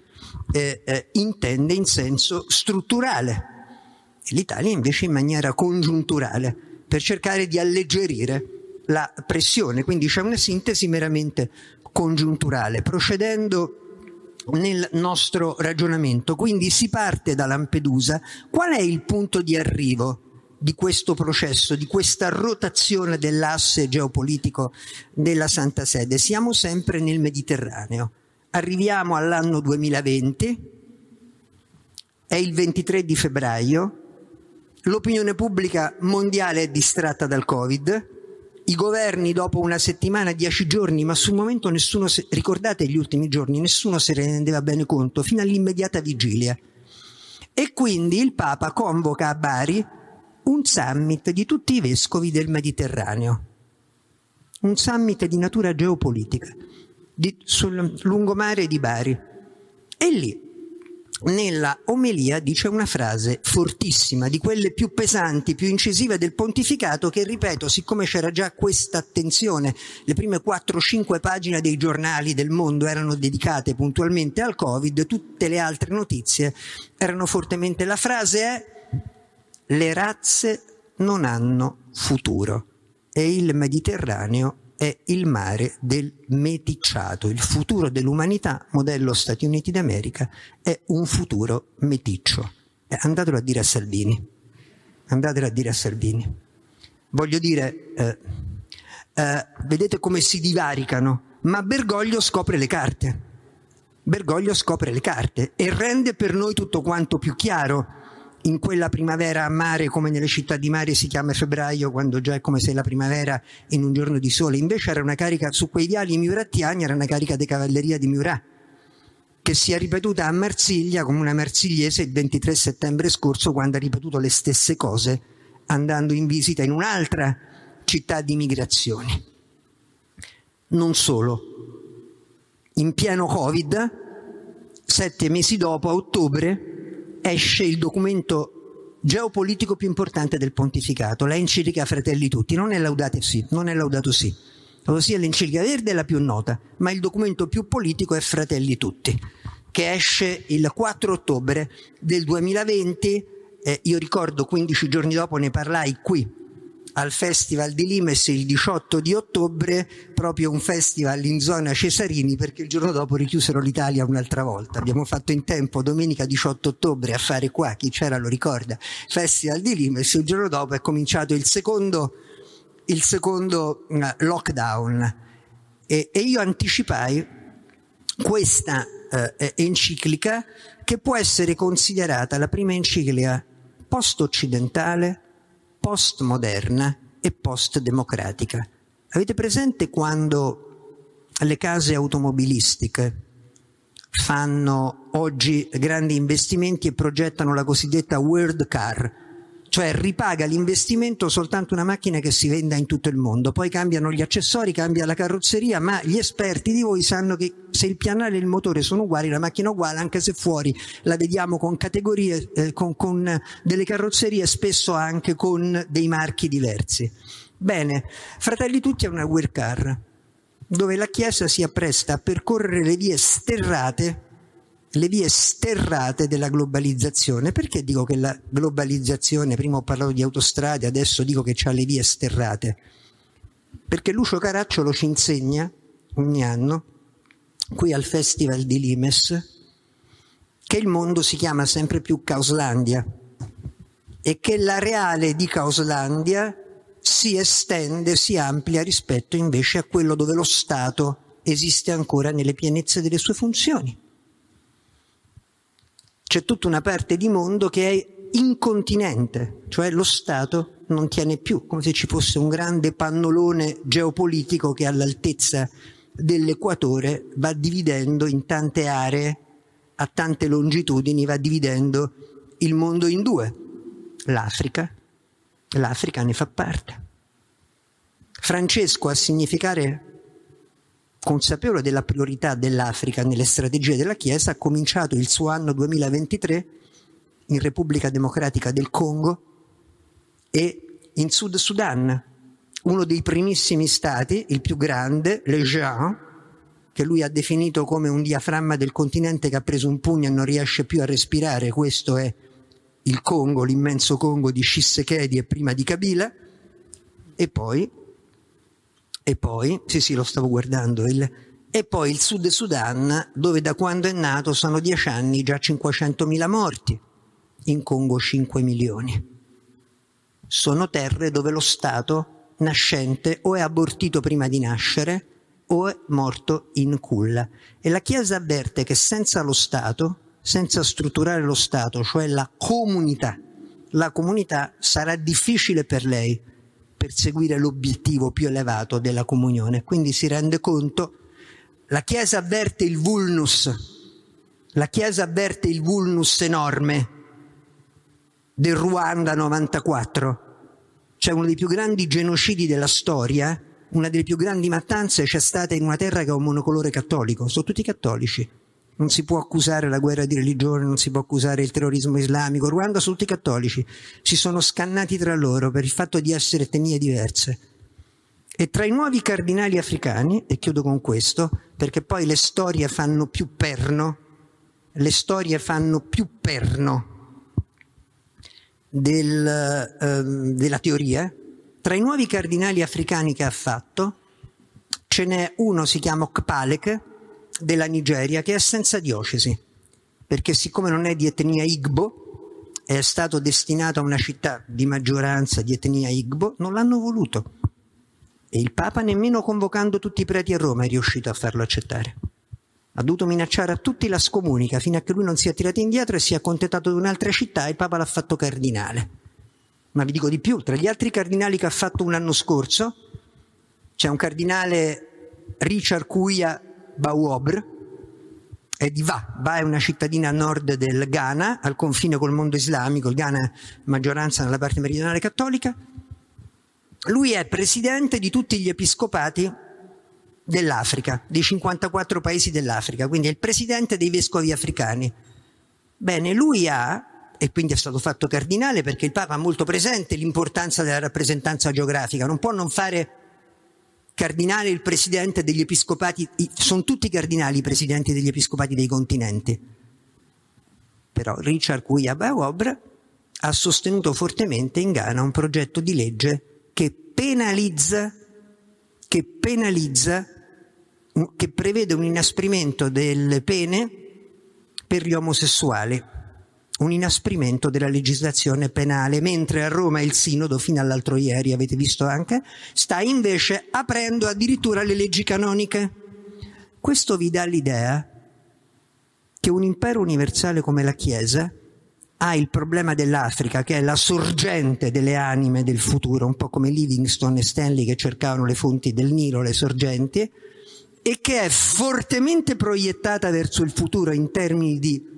eh, eh, intende in senso strutturale l'Italia invece in maniera congiunturale per cercare di alleggerire la pressione, quindi c'è una sintesi meramente congiunturale. Procedendo nel nostro ragionamento, quindi si parte da Lampedusa, qual è il punto di arrivo di questo processo, di questa rotazione dell'asse geopolitico della Santa Sede? Siamo sempre nel Mediterraneo. Arriviamo all'anno 2020, è il 23 di febbraio, L'opinione pubblica mondiale è distratta dal Covid, i governi dopo una settimana, dieci giorni, ma sul momento nessuno, se, ricordate gli ultimi giorni, nessuno se ne rendeva bene conto, fino all'immediata vigilia. E quindi il Papa convoca a Bari un summit di tutti i vescovi del Mediterraneo, un summit di natura geopolitica di, sul lungomare di Bari. E lì nella omelia dice una frase fortissima, di quelle più pesanti, più incisive del pontificato, che ripeto, siccome c'era già questa attenzione, le prime 4-5 pagine dei giornali del mondo erano dedicate puntualmente al Covid, tutte le altre notizie erano fortemente. La frase è le razze non hanno futuro e il Mediterraneo è il mare del meticciato. Il futuro dell'umanità, modello Stati Uniti d'America, è un futuro meticcio. Eh, andatelo a dire a Salvini. Andatelo a dire a Salvini. Voglio dire, eh, eh, vedete come si divaricano, ma Bergoglio scopre le carte. Bergoglio scopre le carte e rende per noi tutto quanto più chiaro in quella primavera a mare come nelle città di mare si chiama febbraio quando già è come se la primavera in un giorno di sole. Invece era una carica su quei viali miurattiani era una carica di cavalleria di Murat che si è ripetuta a Marsiglia come una marsigliese il 23 settembre scorso quando ha ripetuto le stesse cose andando in visita in un'altra città di migrazioni non solo. In pieno covid sette mesi dopo a ottobre esce il documento geopolitico più importante del pontificato, la enciclica Fratelli Tutti, non è Laudate Sì, non è Laudato Sì. Ossia l'enciclica verde è la più nota, ma il documento più politico è Fratelli Tutti, che esce il 4 ottobre del 2020. Eh, io ricordo 15 giorni dopo ne parlai qui al Festival di Limes il 18 di ottobre, proprio un festival in zona Cesarini, perché il giorno dopo richiusero l'Italia un'altra volta. Abbiamo fatto in tempo domenica 18 ottobre a fare qua, chi c'era lo ricorda, Festival di Limes, il giorno dopo è cominciato il secondo, il secondo uh, lockdown. E, e, io anticipai questa uh, enciclica che può essere considerata la prima enciclica post-occidentale postmoderna e postdemocratica. Avete presente quando le case automobilistiche fanno oggi grandi investimenti e progettano la cosiddetta World Car, cioè ripaga l'investimento soltanto una macchina che si venda in tutto il mondo, poi cambiano gli accessori, cambia la carrozzeria, ma gli esperti di voi sanno che se il pianale e il motore sono uguali, la macchina è uguale, anche se fuori la vediamo con categorie, eh, con, con delle carrozzerie, spesso anche con dei marchi diversi. Bene, Fratelli Tutti è una World Car, dove la Chiesa si appresta a percorrere le vie sterrate le vie sterrate della globalizzazione. Perché dico che la globalizzazione, prima ho parlato di autostrade, adesso dico che ha le vie sterrate? Perché Lucio Caracciolo ci insegna ogni anno, qui al Festival di Limes, che il mondo si chiama sempre più Caoslandia e che l'areale di Caoslandia si estende, si amplia rispetto invece a quello dove lo Stato esiste ancora nelle pienezze delle sue funzioni. C'è tutta una parte di mondo che è incontinente, cioè lo Stato non tiene più, come se ci fosse un grande pannolone geopolitico che all'altezza dell'equatore va dividendo in tante aree, a tante longitudini, va dividendo il mondo in due. L'Africa, l'Africa ne fa parte. Francesco a significare consapevole della priorità dell'Africa nelle strategie della Chiesa, ha cominciato il suo anno 2023 in Repubblica Democratica del Congo e in Sud Sudan, uno dei primissimi stati, il più grande, Le Jean, che lui ha definito come un diaframma del continente che ha preso un pugno e non riesce più a respirare, questo è il Congo, l'immenso Congo di Shisekedi e prima di Kabila, e poi e poi, sì sì lo stavo guardando, il, e poi il Sud Sudan dove da quando è nato sono dieci anni già 500.000 morti, in Congo 5 milioni. Sono terre dove lo Stato nascente o è abortito prima di nascere o è morto in culla. E la Chiesa avverte che senza lo Stato, senza strutturare lo Stato, cioè la comunità, la comunità sarà difficile per lei perseguire l'obiettivo più elevato della comunione. Quindi si rende conto, la Chiesa avverte il vulnus, la Chiesa avverte il vulnus enorme del Ruanda 94, cioè uno dei più grandi genocidi della storia, una delle più grandi mattanze c'è stata in una terra che ha un monocolore cattolico, sono tutti cattolici non si può accusare la guerra di religione, non si può accusare il terrorismo islamico. Ruanda sono tutti cattolici, si sono scannati tra loro per il fatto di essere etnie diverse. E tra i nuovi cardinali africani, e chiudo con questo, perché poi le storie fanno più perno, le storie fanno più perno del, um, della teoria, tra i nuovi cardinali africani che ha fatto, ce n'è uno, si chiama Kpalek, della Nigeria che è senza diocesi, perché siccome non è di etnia Igbo, è stato destinato a una città di maggioranza di etnia Igbo, non l'hanno voluto. E il Papa, nemmeno convocando tutti i preti a Roma, è riuscito a farlo accettare. Ha dovuto minacciare a tutti la scomunica fino a che lui non si è tirato indietro e si è accontentato di un'altra città e il Papa l'ha fatto cardinale. Ma vi dico di più, tra gli altri cardinali che ha fatto un anno scorso, c'è un cardinale Richard Cuia Bawobr, è di Va. Va è una cittadina a nord del Ghana, al confine col mondo islamico, il Ghana maggioranza nella parte meridionale cattolica. Lui è presidente di tutti gli episcopati dell'Africa, dei 54 paesi dell'Africa, quindi è il presidente dei vescovi africani. Bene, lui ha, e quindi è stato fatto cardinale perché il Papa ha molto presente l'importanza della rappresentanza geografica, non può non fare cardinale il presidente degli episcopati, sono tutti cardinali i presidenti degli episcopati dei continenti. Però Richard Kuyabawobra ha sostenuto fortemente in Ghana un progetto di legge che penalizza, che penalizza, che prevede un inasprimento delle pene per gli omosessuali un inasprimento della legislazione penale, mentre a Roma il Sinodo, fino all'altro ieri, avete visto anche, sta invece aprendo addirittura le leggi canoniche. Questo vi dà l'idea che un impero universale come la Chiesa ha il problema dell'Africa, che è la sorgente delle anime del futuro, un po' come Livingstone e Stanley che cercavano le fonti del Nilo, le sorgenti, e che è fortemente proiettata verso il futuro in termini di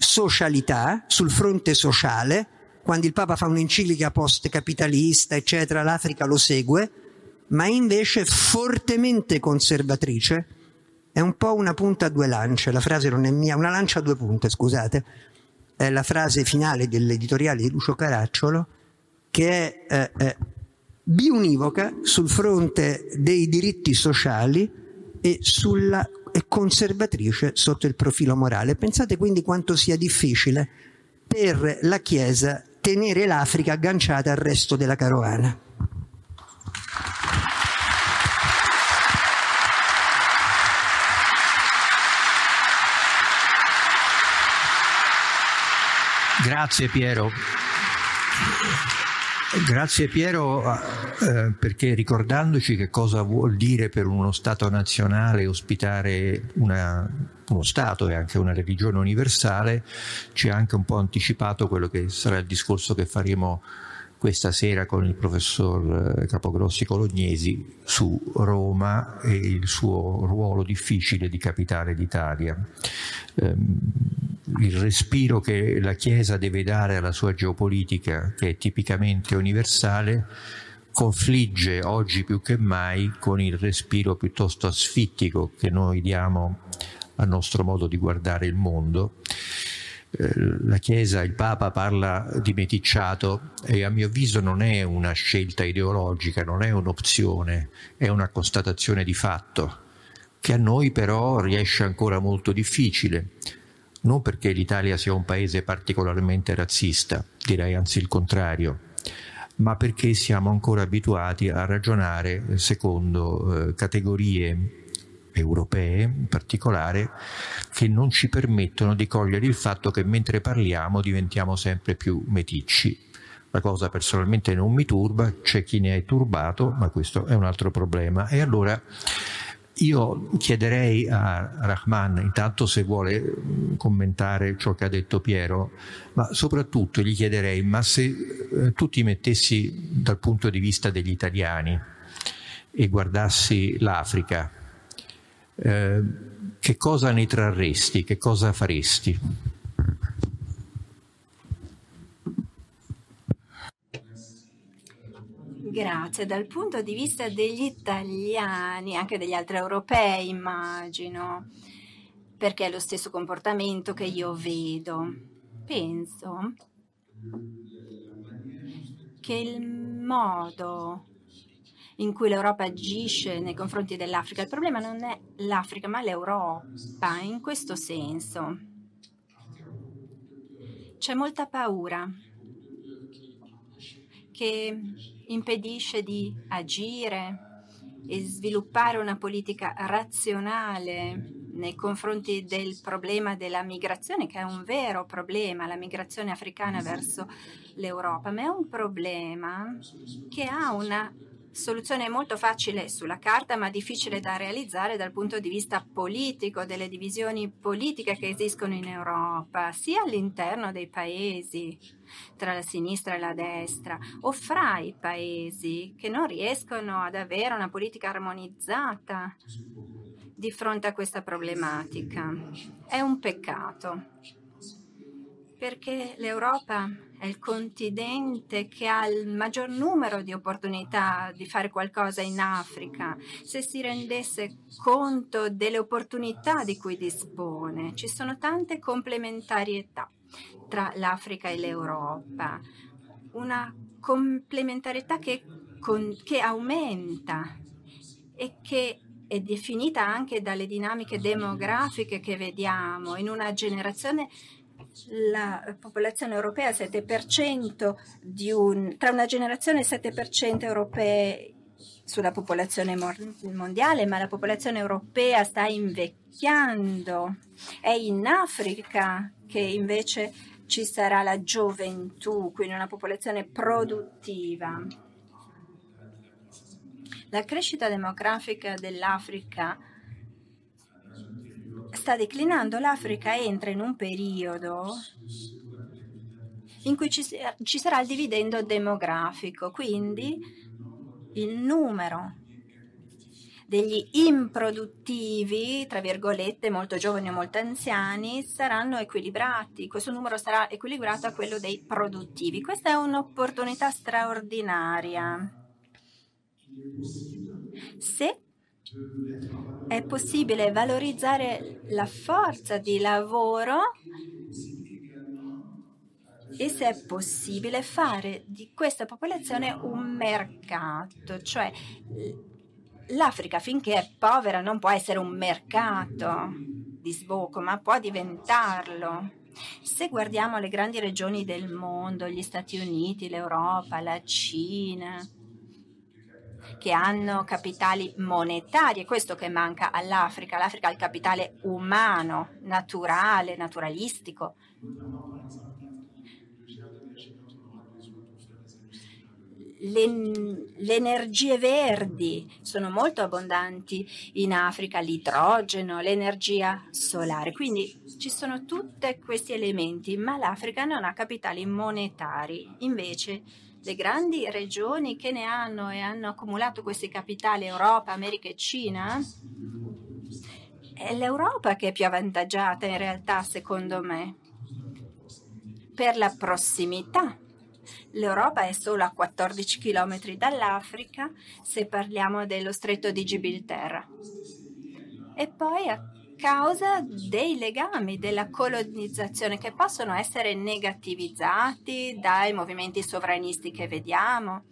socialità, sul fronte sociale, quando il Papa fa un'enciclica post-capitalista, eccetera, l'Africa lo segue, ma invece fortemente conservatrice, è un po' una punta a due lance, la frase non è mia, una lancia a due punte, scusate, è la frase finale dell'editoriale di Lucio Caracciolo, che è eh, eh, biunivoca sul fronte dei diritti sociali e sulla e conservatrice sotto il profilo morale. Pensate quindi quanto sia difficile per la Chiesa tenere l'Africa agganciata al resto della carovana. Grazie Piero. Grazie Piero, eh, perché ricordandoci che cosa vuol dire per uno Stato nazionale ospitare una, uno Stato e anche una religione universale, ci ha anche un po' anticipato quello che sarà il discorso che faremo questa sera con il professor eh, Capogrossi Colognesi su Roma e il suo ruolo difficile di capitale d'Italia. Ehm, il respiro che la Chiesa deve dare alla sua geopolitica, che è tipicamente universale, confligge oggi più che mai con il respiro piuttosto asfittico che noi diamo al nostro modo di guardare il mondo la Chiesa, il Papa parla di meticciato e a mio avviso non è una scelta ideologica, non è un'opzione, è una constatazione di fatto, che a noi però riesce ancora molto difficile, non perché l'Italia sia un paese particolarmente razzista, direi anzi il contrario, ma perché siamo ancora abituati a ragionare secondo eh, categorie europee in particolare, che non ci permettono di cogliere il fatto che mentre parliamo diventiamo sempre più meticci. La cosa personalmente non mi turba, c'è chi ne è turbato, ma questo è un altro problema. E allora io chiederei a Rahman, intanto se vuole mm, commentare ciò che ha detto Piero, ma soprattutto gli chiederei, ma se eh, tu ti mettessi dal punto di vista degli italiani e guardassi l'Africa, eh, che cosa ne trarresti, che cosa faresti? Grazie. Dal punto di vista degli italiani, anche degli altri europei, immagino, perché è lo stesso comportamento che io vedo. Penso che il modo in cui l'Europa agisce nei confronti dell'Africa. Il problema non è l'Africa, ma l'Europa, in questo senso. C'è molta paura che impedisce di agire e sviluppare una politica razionale nei confronti del problema della migrazione, che è un vero problema, la migrazione africana verso l'Europa, ma è un problema che ha una soluzione molto facile sulla carta, ma difficile da realizzare dal punto di vista politico, delle divisioni politiche che esistono in Europa, sia all'interno dei paesi, tra la sinistra e la destra, o fra i paesi che non riescono ad avere una politica armonizzata di fronte a questa problematica. È un peccato, perché l'Europa è il continente che ha il maggior numero di opportunità di fare qualcosa in Africa, se si rendesse conto delle opportunità di cui dispone. Ci sono tante complementarietà tra l'Africa e l'Europa, una complementarietà che, con, che aumenta e che è definita anche dalle dinamiche demografiche che vediamo in una generazione la popolazione europea 7% di un, tra una generazione 7% europei sulla popolazione mondiale, ma la popolazione europea sta invecchiando. È in Africa che invece ci sarà la gioventù, quindi una popolazione produttiva. La crescita demografica dell'Africa sta declinando, l'Africa entra in un periodo in cui ci, ci sarà il dividendo demografico, quindi il numero degli improduttivi, tra virgolette, molto giovani o molto anziani, saranno equilibrati. Questo numero sarà equilibrato a quello dei produttivi. Questa è un'opportunità straordinaria. Se è possibile valorizzare la forza di lavoro e se è possibile fare di questa popolazione un mercato, cioè l'Africa finché è povera non può essere un mercato di sbocco, ma può diventarlo. Se guardiamo le grandi regioni del mondo, gli Stati Uniti, l'Europa, la Cina, che hanno capitali monetari, è questo che manca all'Africa. L'Africa ha il capitale umano, naturale, naturalistico. le, le, energie verdi sono molto abbondanti in Africa, l'idrogeno, l'energia solare. Quindi ci sono tutti questi elementi, ma l'Africa non ha capitali monetari. Invece le grandi regioni che ne hanno e hanno accumulato questi capitali, Europa, America e Cina, è l'Europa che è più avvantaggiata in realtà, secondo me, per la prossimità L'Europa è solo a 14 km dall'Africa se parliamo dello stretto di Gibilterra. E poi causa dei legami della colonizzazione che possono essere negativizzati dai movimenti sovranisti che vediamo.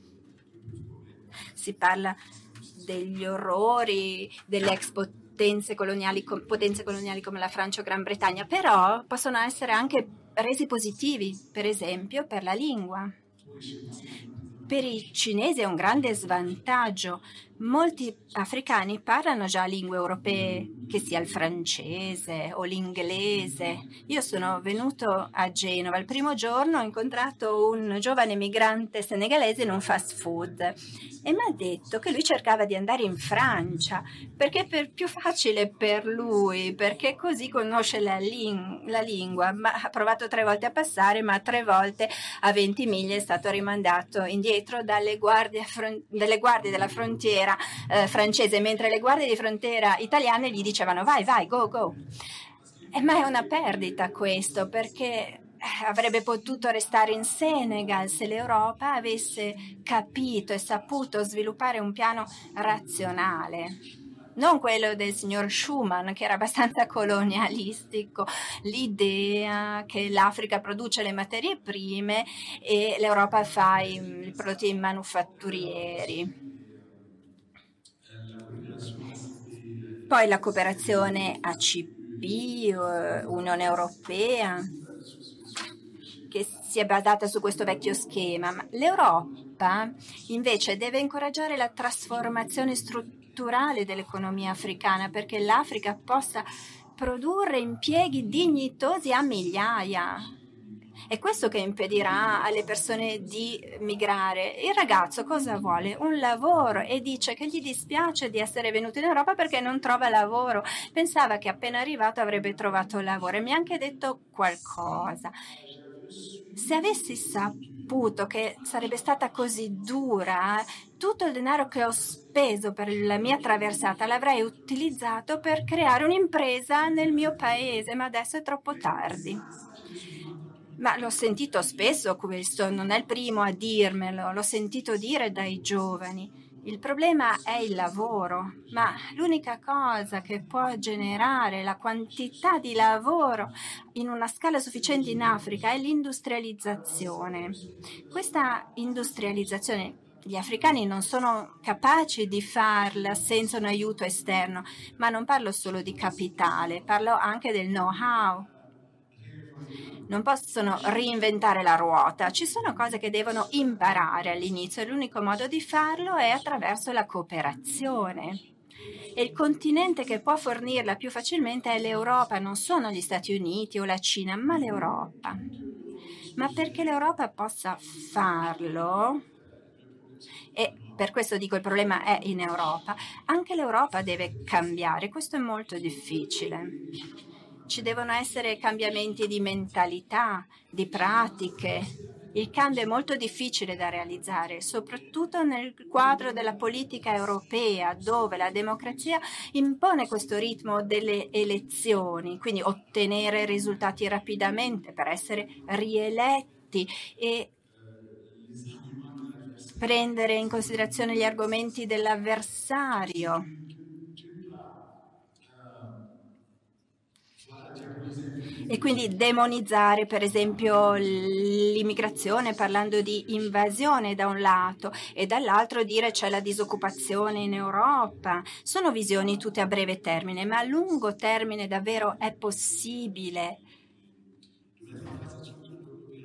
Si parla degli orrori delle ex potenze coloniali, potenze coloniali come la Francia o Gran Bretagna, però possono essere anche resi positivi, per esempio per la lingua. Per i cinesi è un grande svantaggio. Molti africani parlano già lingue europee, che sia il francese o l'inglese. Io sono venuto a Genova. Il primo giorno ho incontrato un giovane migrante senegalese in un fast food e mi ha detto che lui cercava di andare in Francia perché è più facile per lui, perché così conosce la, ling- la lingua. Ma ha provato tre volte a passare, ma tre volte a 20 miglia è stato rimandato indietro dalle guardie, fron- dalle guardie della frontiera eh, francese, mentre le guardie di frontiera italiane gli dicevano vai, vai, go, go. Eh, ma è una perdita questo perché avrebbe potuto restare in Senegal se l'Europa avesse capito e saputo sviluppare un piano razionale. Non quello del signor Schuman, che era abbastanza [LAUGHS] colonialistico, l'idea che l'Africa produce le materie prime e l'Europa fa i prodotti manufatturieri. Poi la cooperazione ACP, eh, Unione Europea, che si è basata su questo vecchio schema, ma l'Europa invece deve incoraggiare la trasformazione strutturale dell'economia africana perché l'Africa possa produrre impieghi dignitosi a migliaia. È questo che impedirà alle persone di migrare. Il ragazzo cosa vuole? Un lavoro e dice che gli dispiace di essere venuto in Europa perché non trova lavoro. Pensava che appena arrivato avrebbe trovato lavoro e mi ha anche detto qualcosa. Se avessi saputo che sarebbe stata così dura, tutto il denaro che ho speso per la mia traversata l'avrei utilizzato per creare un'impresa nel mio paese, ma adesso è troppo tardi. Ma l'ho sentito spesso questo, non è il primo a dirmelo, l'ho sentito dire dai giovani. Il problema è il lavoro, ma l'unica cosa che può generare la quantità di lavoro in una scala sufficiente in Africa è l'industrializzazione. Questa industrializzazione gli africani non sono capaci di farla senza un aiuto esterno, ma non parlo solo di capitale, parlo anche del know-how non possono reinventare la ruota, ci sono cose che devono imparare all'inizio e l'unico modo di farlo è attraverso la cooperazione. E il continente che può fornirla più facilmente è l'Europa, non sono gli Stati Uniti o la Cina, ma l'Europa. Ma perché l'Europa possa farlo, e per questo dico il problema è in Europa, anche l'Europa deve cambiare, questo è molto difficile. Ci devono essere cambiamenti di mentalità, di pratiche. Il cambio è molto difficile da realizzare, soprattutto nel quadro della politica europea, dove la democrazia impone questo ritmo delle elezioni, quindi ottenere risultati rapidamente per essere rieletti e prendere in considerazione gli argomenti dell'avversario e quindi demonizzare per esempio l'immigrazione parlando di invasione da un lato e dall'altro dire c'è la disoccupazione in Europa. Sono visioni tutte a breve termine, ma a lungo termine davvero è possibile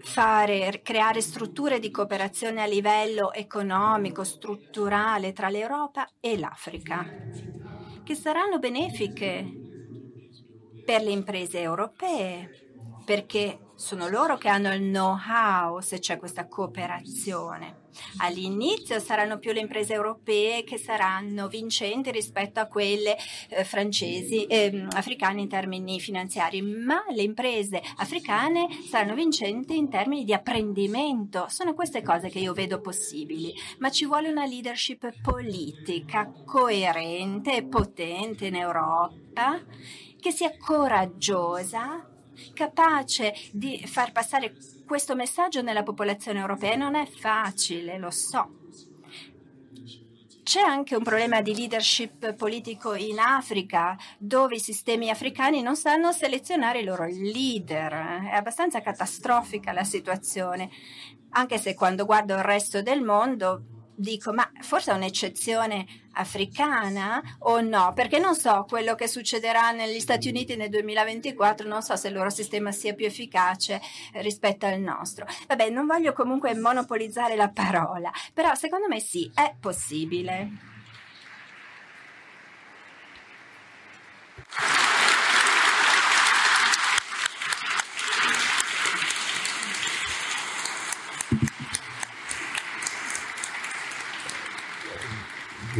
fare, creare strutture di cooperazione a livello economico, strutturale tra l'Europa e l'Africa, che saranno benefiche per le imprese europee perché sono loro che hanno il know-how se c'è questa cooperazione. All'inizio saranno più le imprese europee che saranno vincenti rispetto a quelle eh, francesi, eh, africane in termini finanziari, ma le imprese africane saranno vincenti in termini di apprendimento. Sono queste cose che io vedo possibili, ma ci vuole una leadership politica coerente e potente in Europa che sia coraggiosa capace di far passare questo messaggio nella popolazione europea. Non è facile, lo so. C'è anche un problema di leadership politico in Africa, dove i sistemi africani non sanno selezionare i loro leader. È abbastanza catastrofica la situazione, anche se quando guardo il resto del mondo dico, ma forse è un'eccezione africana o no? Perché non so quello che succederà negli Stati Uniti nel 2024, non so se il loro sistema sia più efficace rispetto al nostro. Vabbè, non voglio comunque monopolizzare la parola, però secondo me sì, è possibile.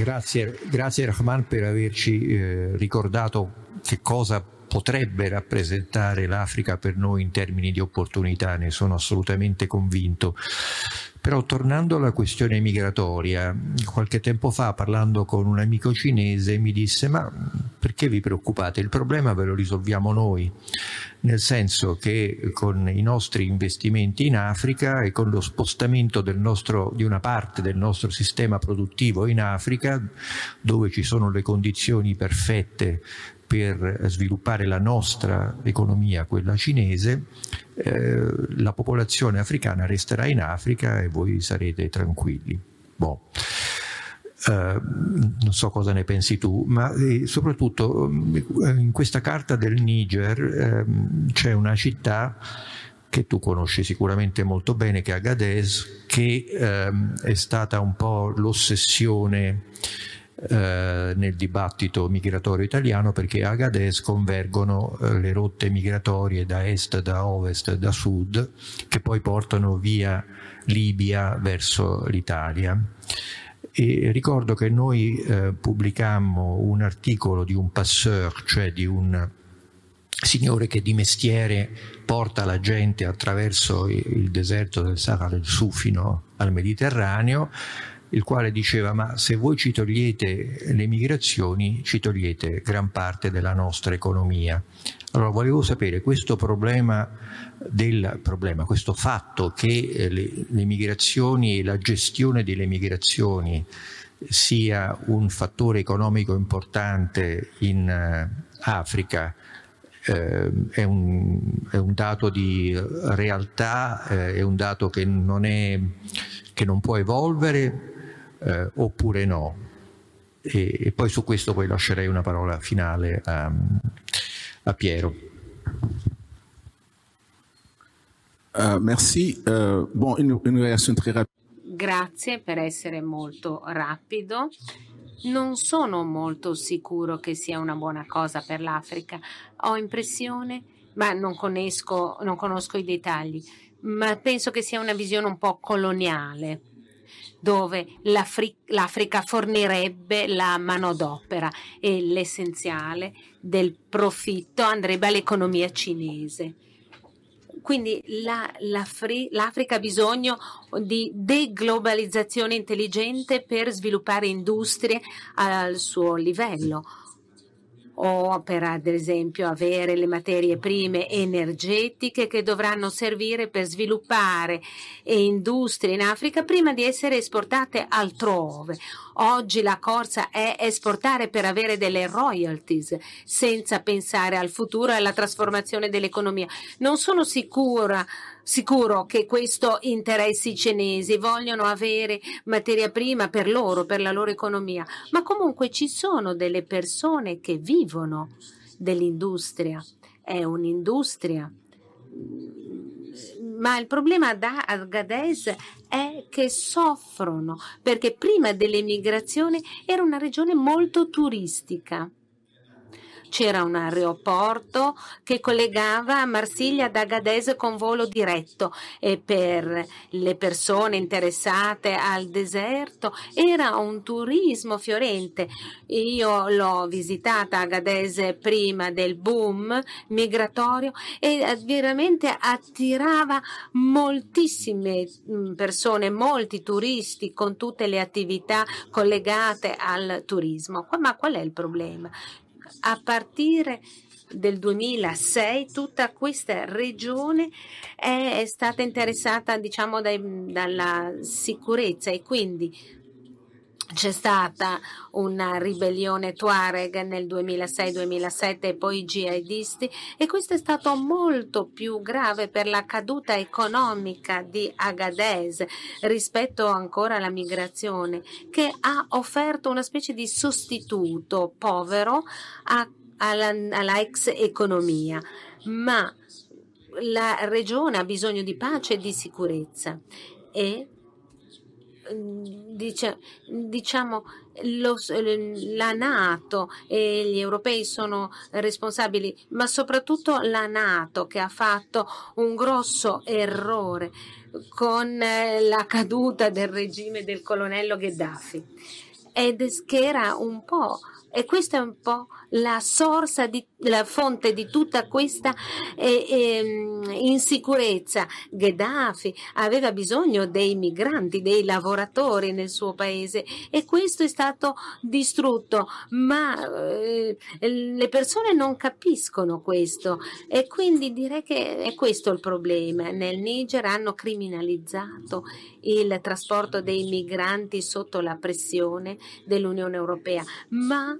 Grazie, grazie Rahman per averci eh, ricordato che cosa potrebbe rappresentare l'Africa per noi in termini di opportunità, ne sono assolutamente convinto. Però tornando alla questione migratoria, qualche tempo fa parlando con un amico cinese mi disse ma perché vi preoccupate? Il problema ve lo risolviamo noi, nel senso che con i nostri investimenti in Africa e con lo spostamento nostro, di una parte del nostro sistema produttivo in Africa, dove ci sono le condizioni perfette per sviluppare la nostra economia, quella cinese, eh, la popolazione africana resterà in Africa e voi sarete tranquilli. Boh. Uh, non so cosa ne pensi tu, ma eh, soprattutto eh, in questa carta del Niger eh, c'è una città che tu conosci sicuramente molto bene, che è Agadez, che ehm, è stata un po' l'ossessione eh, nel dibattito migratorio italiano perché a Agadez convergono eh, le rotte migratorie da est, da ovest, da sud che poi portano via Libia verso l'Italia. E ricordo che noi eh, pubblicammo un articolo di un passeur, cioè di un signore che di mestiere porta la gente attraverso il deserto del Sahara del Sufino al Mediterraneo, il quale diceva ma se voi ci togliete le migrazioni ci togliete gran parte della nostra economia. Allora volevo sapere questo problema del problema, questo fatto che eh, le, le migrazioni e la gestione delle migrazioni sia un fattore economico importante in uh, Africa eh, è, un, è, un, dato di realtà, eh, è un dato che non, è, che non può evolvere eh, oppure no. E, e, poi su questo poi lascerei una parola finale a, a Piero. Uh, merci. Uh, bon, une, une réaction très rapide. Grazie per essere molto rapido. Non sono molto sicuro che sia una buona cosa per l'Africa. Ho impressione, ma non conosco, non conosco i dettagli, ma penso che sia una visione un po' coloniale dove l'Afri- l'Africa fornirebbe la manodopera e l'essenziale del profitto andrebbe all'economia cinese. Quindi la, l'Africa ha bisogno di deglobalizzazione intelligente per sviluppare industrie al suo livello o per ad esempio avere le materie prime energetiche che dovranno servire per sviluppare industrie in Africa prima di essere esportate altrove. Oggi la corsa è esportare per avere delle royalties senza pensare al futuro e alla trasformazione dell'economia. Non sono sicura sicuro che questo interessi i cinesi, vogliono avere materia prima per loro, per la loro economia, ma comunque ci sono delle persone che vivono dell'industria, è un'industria. Ma il problema da Agadez è che soffrono perché prima dell'emigrazione era una regione molto turistica c'era un aeroporto che collegava Marsiglia ad Agadez con volo diretto e per le persone interessate al deserto era un turismo fiorente. Io l'ho visitata Agadez prima del boom migratorio e veramente attirava moltissime mm, persone, molti turisti con tutte le attività collegate al turismo. Ma qual è il problema? A partire del 2006 tutta questa regione è stata interessata diciamo dai, dalla sicurezza e quindi c'è stata una ribellione Tuareg nel 2006-2007 e poi i jihadisti e questo è stato molto più grave per la caduta economica di Agadez rispetto ancora alla migrazione che ha offerto una specie di sostituto povero a, alla, alla ex economia. Ma la regione ha bisogno di pace e di sicurezza e dice, diciamo lo, la Nato e gli europei sono responsabili, ma soprattutto la Nato che ha fatto un grosso errore con eh, la caduta del regime del colonnello Gheddafi. Ed era un po' e questa è un po' la sorsa, di, la fonte di tutta questa eh, eh, insicurezza. Gheddafi aveva bisogno dei migranti, dei lavoratori nel suo paese e questo è stato distrutto, ma eh, le persone non capiscono questo e quindi direi che è questo il problema. Nel Niger hanno criminalizzato il trasporto dei migranti sotto la pressione dell'Unione Europea, ma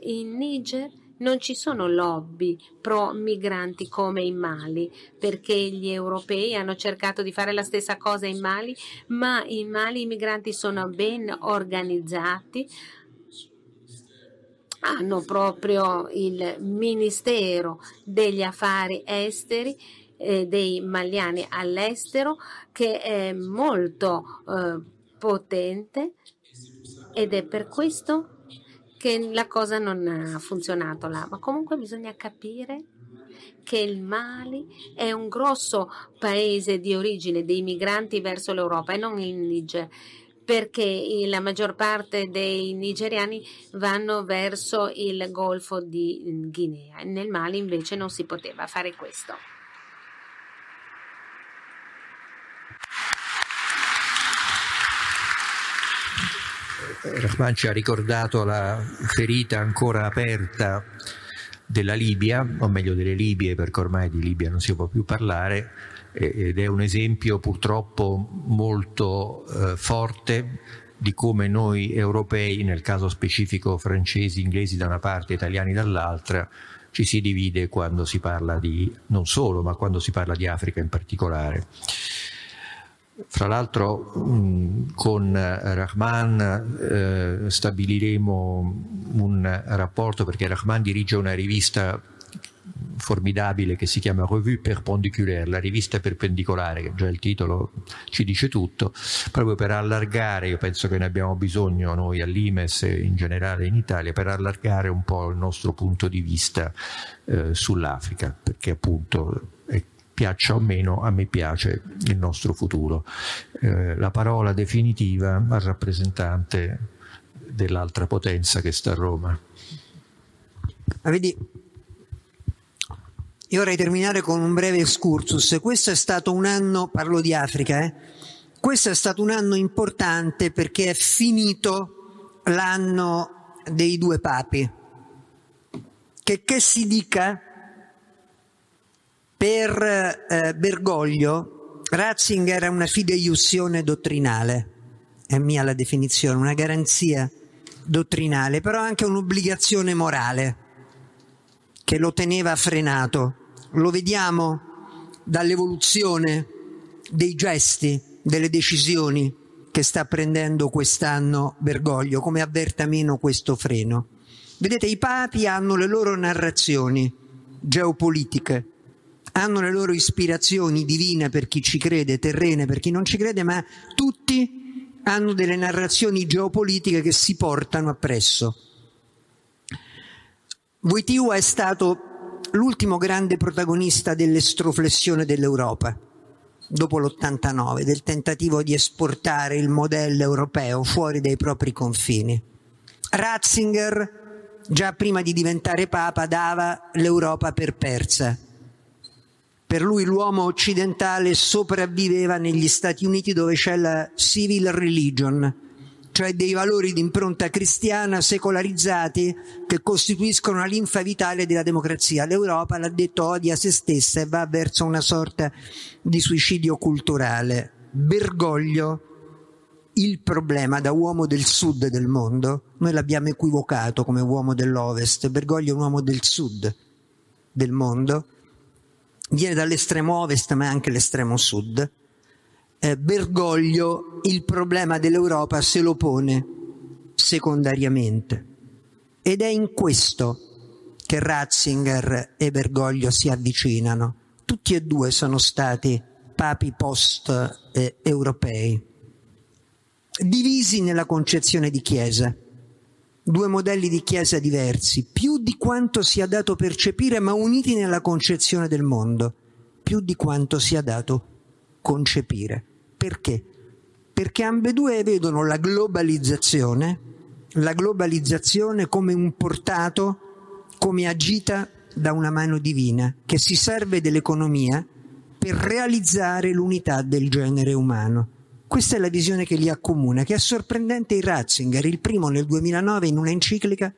in Niger non ci sono lobby pro migranti come in Mali, perché gli europei hanno cercato di fare la stessa cosa in Mali, ma in Mali i migranti sono ben organizzati, hanno proprio il Ministero degli Affari Esteri eh, dei maliani all'estero che è molto eh, potente ed è per questo che la cosa non ha funzionato là, ma comunque bisogna capire che il Mali è un grosso paese di origine dei migranti verso l'Europa e non il Niger perché la maggior parte dei nigeriani vanno verso il Golfo di Guinea. Nel Mali invece non si poteva fare questo. Rahman ci ha ricordato la ferita ancora aperta della Libia, o meglio delle Libie, perché ormai di Libia non si può più parlare, ed è un esempio purtroppo molto eh, forte di come noi europei, nel caso specifico francesi, inglesi da una parte, italiani dall'altra, ci si divide quando si parla di, non solo, ma quando si parla di Africa in particolare. Fra l'altro con Rahman eh, stabiliremo un rapporto perché Rahman dirige una rivista formidabile che si chiama Revue Perpendiculaire, la rivista perpendicolare, che già il titolo ci dice tutto, proprio per allargare, io penso che ne abbiamo bisogno noi all'Imes e in generale in Italia, per allargare un po' il nostro punto di vista eh, sull'Africa, perché appunto piaccia o meno, a me piace il nostro futuro. Eh, la parola definitiva al rappresentante dell'altra potenza che sta a Roma. Ma vedi, io vorrei terminare con un breve excursus. Questo è stato un anno, parlo di Africa, eh? questo è stato un anno importante perché è finito l'anno dei due papi. Che, che si dica per eh, Bergoglio, Ratzinger è una fideiussione dottrinale, è mia la definizione, una garanzia dottrinale, però anche un'obbligazione morale che lo teneva frenato. Lo vediamo dall'evoluzione dei gesti, delle decisioni che sta prendendo quest'anno Bergoglio, come avverta meno questo freno. Vedete, i papi hanno le loro narrazioni geopolitiche, hanno le loro ispirazioni divine per chi ci crede, terrene per chi non ci crede, ma tutti hanno delle narrazioni geopolitiche che si portano appresso. Wojtyła è stato l'ultimo grande protagonista dell'estroflessione dell'Europa dopo l'89, del tentativo di esportare il modello europeo fuori dai propri confini. Ratzinger, già prima di diventare Papa, dava l'Europa per persa. Per lui l'uomo occidentale sopravviveva negli Stati Uniti dove c'è la civil religion, cioè dei valori di impronta cristiana secolarizzati che costituiscono la linfa vitale della democrazia. L'Europa, l'ha detto, odia se stessa e va verso una sorta di suicidio culturale. Bergoglio il problema da uomo del sud del mondo, noi l'abbiamo equivocato come uomo dell'ovest, Bergoglio è un uomo del sud del mondo, viene dall'estremo ovest ma anche l'estremo sud. Eh, Bergoglio il problema dell'Europa se lo pone secondariamente ed è in questo che Ratzinger e Bergoglio si avvicinano. Tutti e due sono stati papi post-europei. Eh, divisi nella concezione di Chiesa, due modelli di Chiesa diversi, più di quanto sia dato percepire, ma uniti nella concezione del mondo, più di quanto sia dato concepire. Perché? Perché ambedue vedono la globalizzazione, la globalizzazione come un portato, come agita da una mano divina, che si serve dell'economia per realizzare l'unità del genere umano questa è la visione che li accomuna, che è sorprendente in Ratzinger, il primo nel 2009 in un'enciclica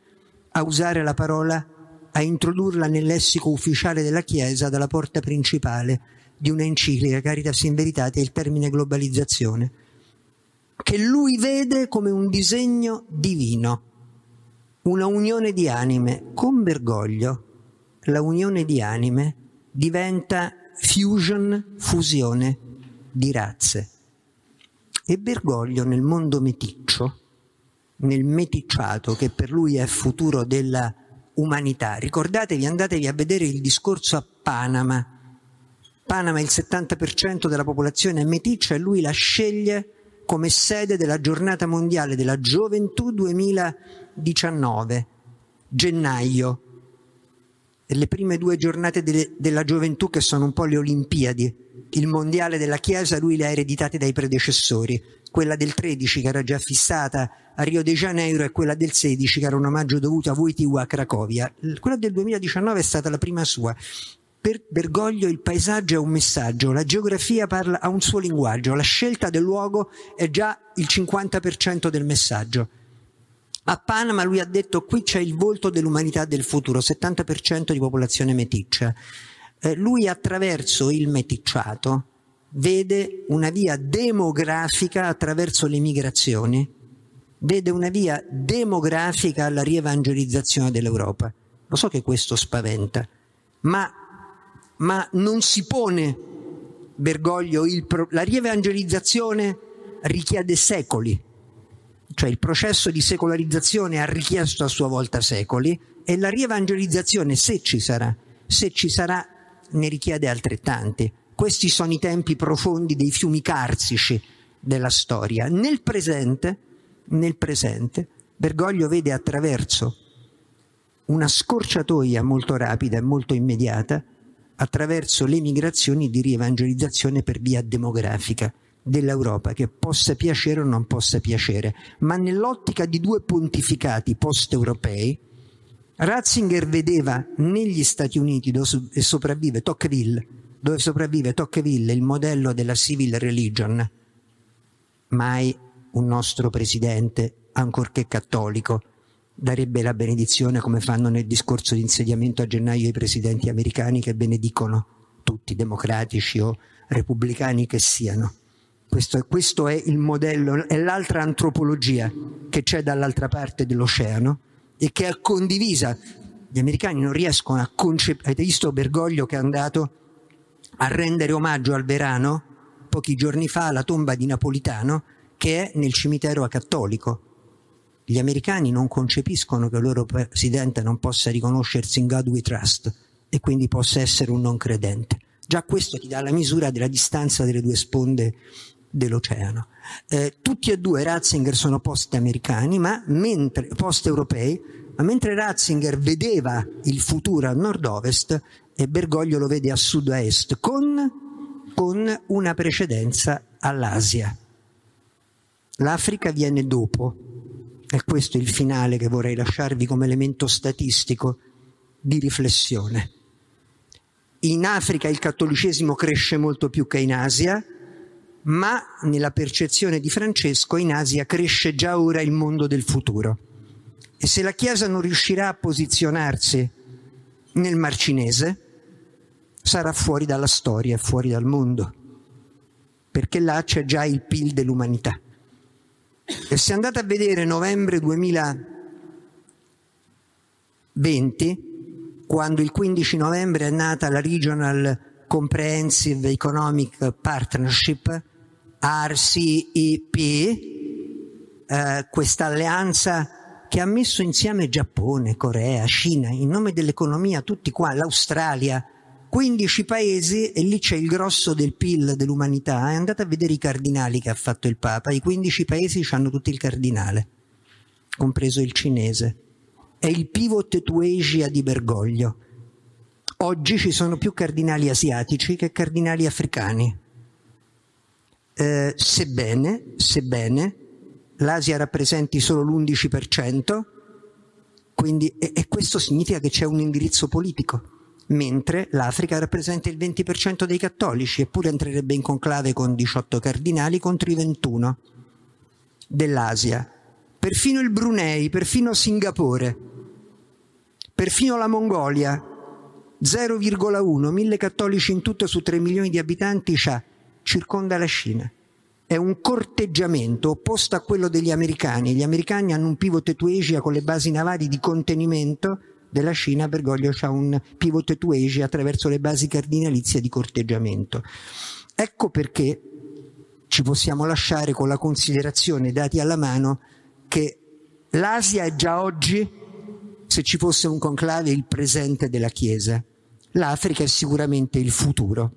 a usare la parola, a introdurla nel lessico ufficiale della Chiesa dalla porta principale di un'enciclica, Caritas in Veritate, il termine globalizzazione, che lui vede come un disegno divino, una unione di anime. Con Bergoglio la unione di anime diventa fusion, fusione di razze. E Bergoglio nel mondo meticcio, nel meticciato che per lui è futuro della umanità, ricordatevi, andatevi a vedere il discorso a Panama. Panama il 70% della popolazione è meticcia e lui la sceglie come sede della giornata mondiale della gioventù 2019, gennaio. Le prime due giornate de- della gioventù che sono un po' le Olimpiadi il mondiale della Chiesa lui le ha ereditate dai predecessori, quella del 13 che era già fissata a Rio de Janeiro e quella del 16 che era un omaggio dovuto a Wojtyła a Cracovia. Quella del 2019 è stata la prima sua. Per Bergoglio il paesaggio è un messaggio, la geografia parla, ha un suo linguaggio, la scelta del luogo è già il 50% del messaggio. A Panama lui ha detto qui c'è il volto dell'umanità del futuro, 70% di popolazione meticcia eh, lui attraverso il meticciato vede una via demografica attraverso le migrazioni, vede una via demografica alla rievangelizzazione dell'Europa. Lo so che questo spaventa, ma, ma non si pone, Bergoglio, pro- la rievangelizzazione richiede secoli, cioè il processo di secolarizzazione ha richiesto a sua volta secoli e la rievangelizzazione, se ci sarà, se ci sarà, ne richiede altrettanti. Questi sono i tempi profondi dei fiumi carsici della storia. Nel presente, nel presente, Bergoglio vede attraverso una scorciatoia molto rapida e molto immediata, attraverso le migrazioni di rievangelizzazione per via demografica dell'Europa, che possa piacere o non possa piacere, ma nell'ottica di due pontificati post-europei, Ratzinger vedeva negli Stati Uniti dove sopravvive Tocqueville, dove sopravvive Tocqueville il modello della civil religion, mai un nostro presidente, ancorché cattolico, darebbe la benedizione come fanno nel discorso di insediamento a gennaio i presidenti americani che benedicono tutti, democratici o repubblicani che siano. Questo questo è il modello, è l'altra antropologia che c'è dall'altra parte dell'oceano e che è condivisa. Gli americani non riescono a concepire. Avete visto Bergoglio che è andato a rendere omaggio al verano pochi giorni fa alla tomba di Napolitano che è nel cimitero cattolico. Gli americani non concepiscono che il loro presidente non possa riconoscersi in God we trust e quindi possa essere un non credente. Già questo ti dà la misura della distanza delle due sponde dell'oceano. Eh, tutti e due Ratzinger sono post-americani, ma mentre post-europei, Ma mentre Ratzinger vedeva il futuro a nord-ovest, e Bergoglio lo vede a sud-est, con, con una precedenza all'Asia. L'Africa viene dopo, e questo è il finale che vorrei lasciarvi come elemento statistico di riflessione. In Africa il cattolicesimo cresce molto più che in Asia, ma nella percezione di Francesco in Asia cresce già ora il mondo del futuro. E se la Chiesa non riuscirà a posizionarsi nel Mar Cinese, sarà fuori dalla storia fuori dal mondo, perché là c'è già il PIL dell'umanità. E se andate a vedere novembre 2020, quando il 15 novembre è nata la Regional Comprehensive Economic Partnership, RCEP, eh, questa alleanza che ha messo insieme Giappone, Corea, Cina, in nome dell'economia, tutti qua, l'Australia, 15 paesi e lì c'è il grosso del PIL dell'umanità. E andate a vedere i cardinali che ha fatto il Papa, i 15 paesi hanno tutti il cardinale, compreso il cinese è il pivot to Asia di Bergoglio. Oggi ci sono più cardinali asiatici che cardinali africani. Eh, sebbene, sebbene l'Asia rappresenti solo l'11%, quindi, e, e questo significa che c'è un indirizzo politico mentre l'Africa rappresenta il 20% dei cattolici, eppure entrerebbe in conclave con 18 cardinali contro i 21 dell'Asia. Perfino il Brunei, perfino Singapore Perfino la Mongolia, 0,1, mille cattolici in tutto su 3 milioni di abitanti, c'ha, circonda la Cina. È un corteggiamento opposto a quello degli americani. Gli americani hanno un pivot to Asia con le basi navali di contenimento della Cina, Bergoglio ha un pivot to Asia attraverso le basi cardinalizie di corteggiamento. Ecco perché ci possiamo lasciare con la considerazione, dati alla mano, che l'Asia è già oggi se ci fosse un conclave il presente della Chiesa. L'Africa è sicuramente il futuro,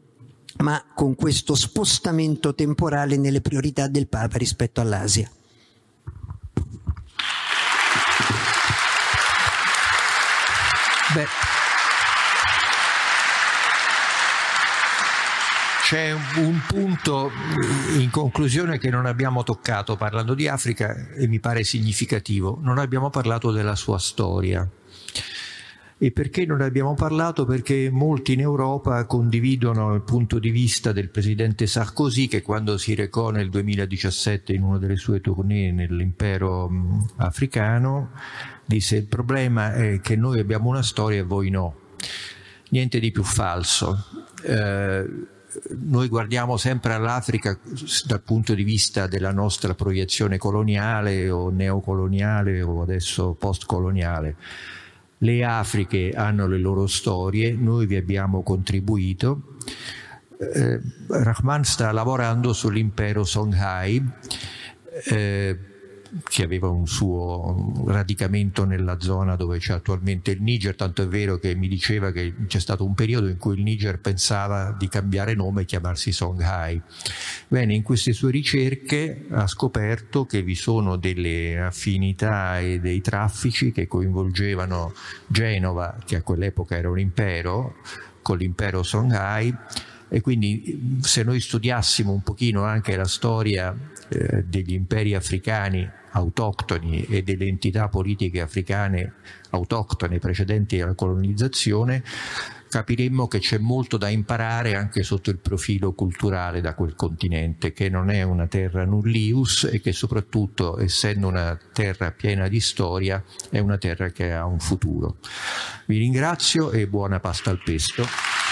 ma con questo spostamento temporale nelle priorità del Papa rispetto all'Asia. Beh, c'è un punto in conclusione che non abbiamo toccato parlando di Africa e mi pare significativo. Non abbiamo parlato della sua storia. E perché non ne abbiamo parlato? Perché molti in Europa condividono il punto di vista del presidente Sarkozy che quando si recò nel 2017 in una delle sue tournée nell'impero africano disse il problema è che noi abbiamo una storia e voi no. Niente di più falso. Eh, noi guardiamo sempre all'Africa dal punto di vista della nostra proiezione coloniale o neocoloniale o adesso postcoloniale. Le Afriche hanno le loro storie, noi vi abbiamo contribuito. Eh, Rahman sta lavorando sull'impero Songhai. Eh, che aveva un suo radicamento nella zona dove c'è attualmente il Niger, tanto è vero che mi diceva che c'è stato un periodo in cui il Niger pensava di cambiare nome e chiamarsi Songhai. Bene, in queste sue ricerche ha scoperto che vi sono delle affinità e dei traffici che coinvolgevano Genova, che a quell'epoca era un impero, con l'impero Songhai, e quindi se noi studiassimo un pochino anche la storia eh, degli imperi africani autoctoni e delle entità politiche africane autoctone precedenti alla colonizzazione, capiremmo che c'è molto da imparare anche sotto il profilo culturale da quel continente, che non è una terra nullius e che soprattutto, essendo una terra piena di storia, è una terra che ha un futuro. Vi ringrazio e buona pasta al pesto.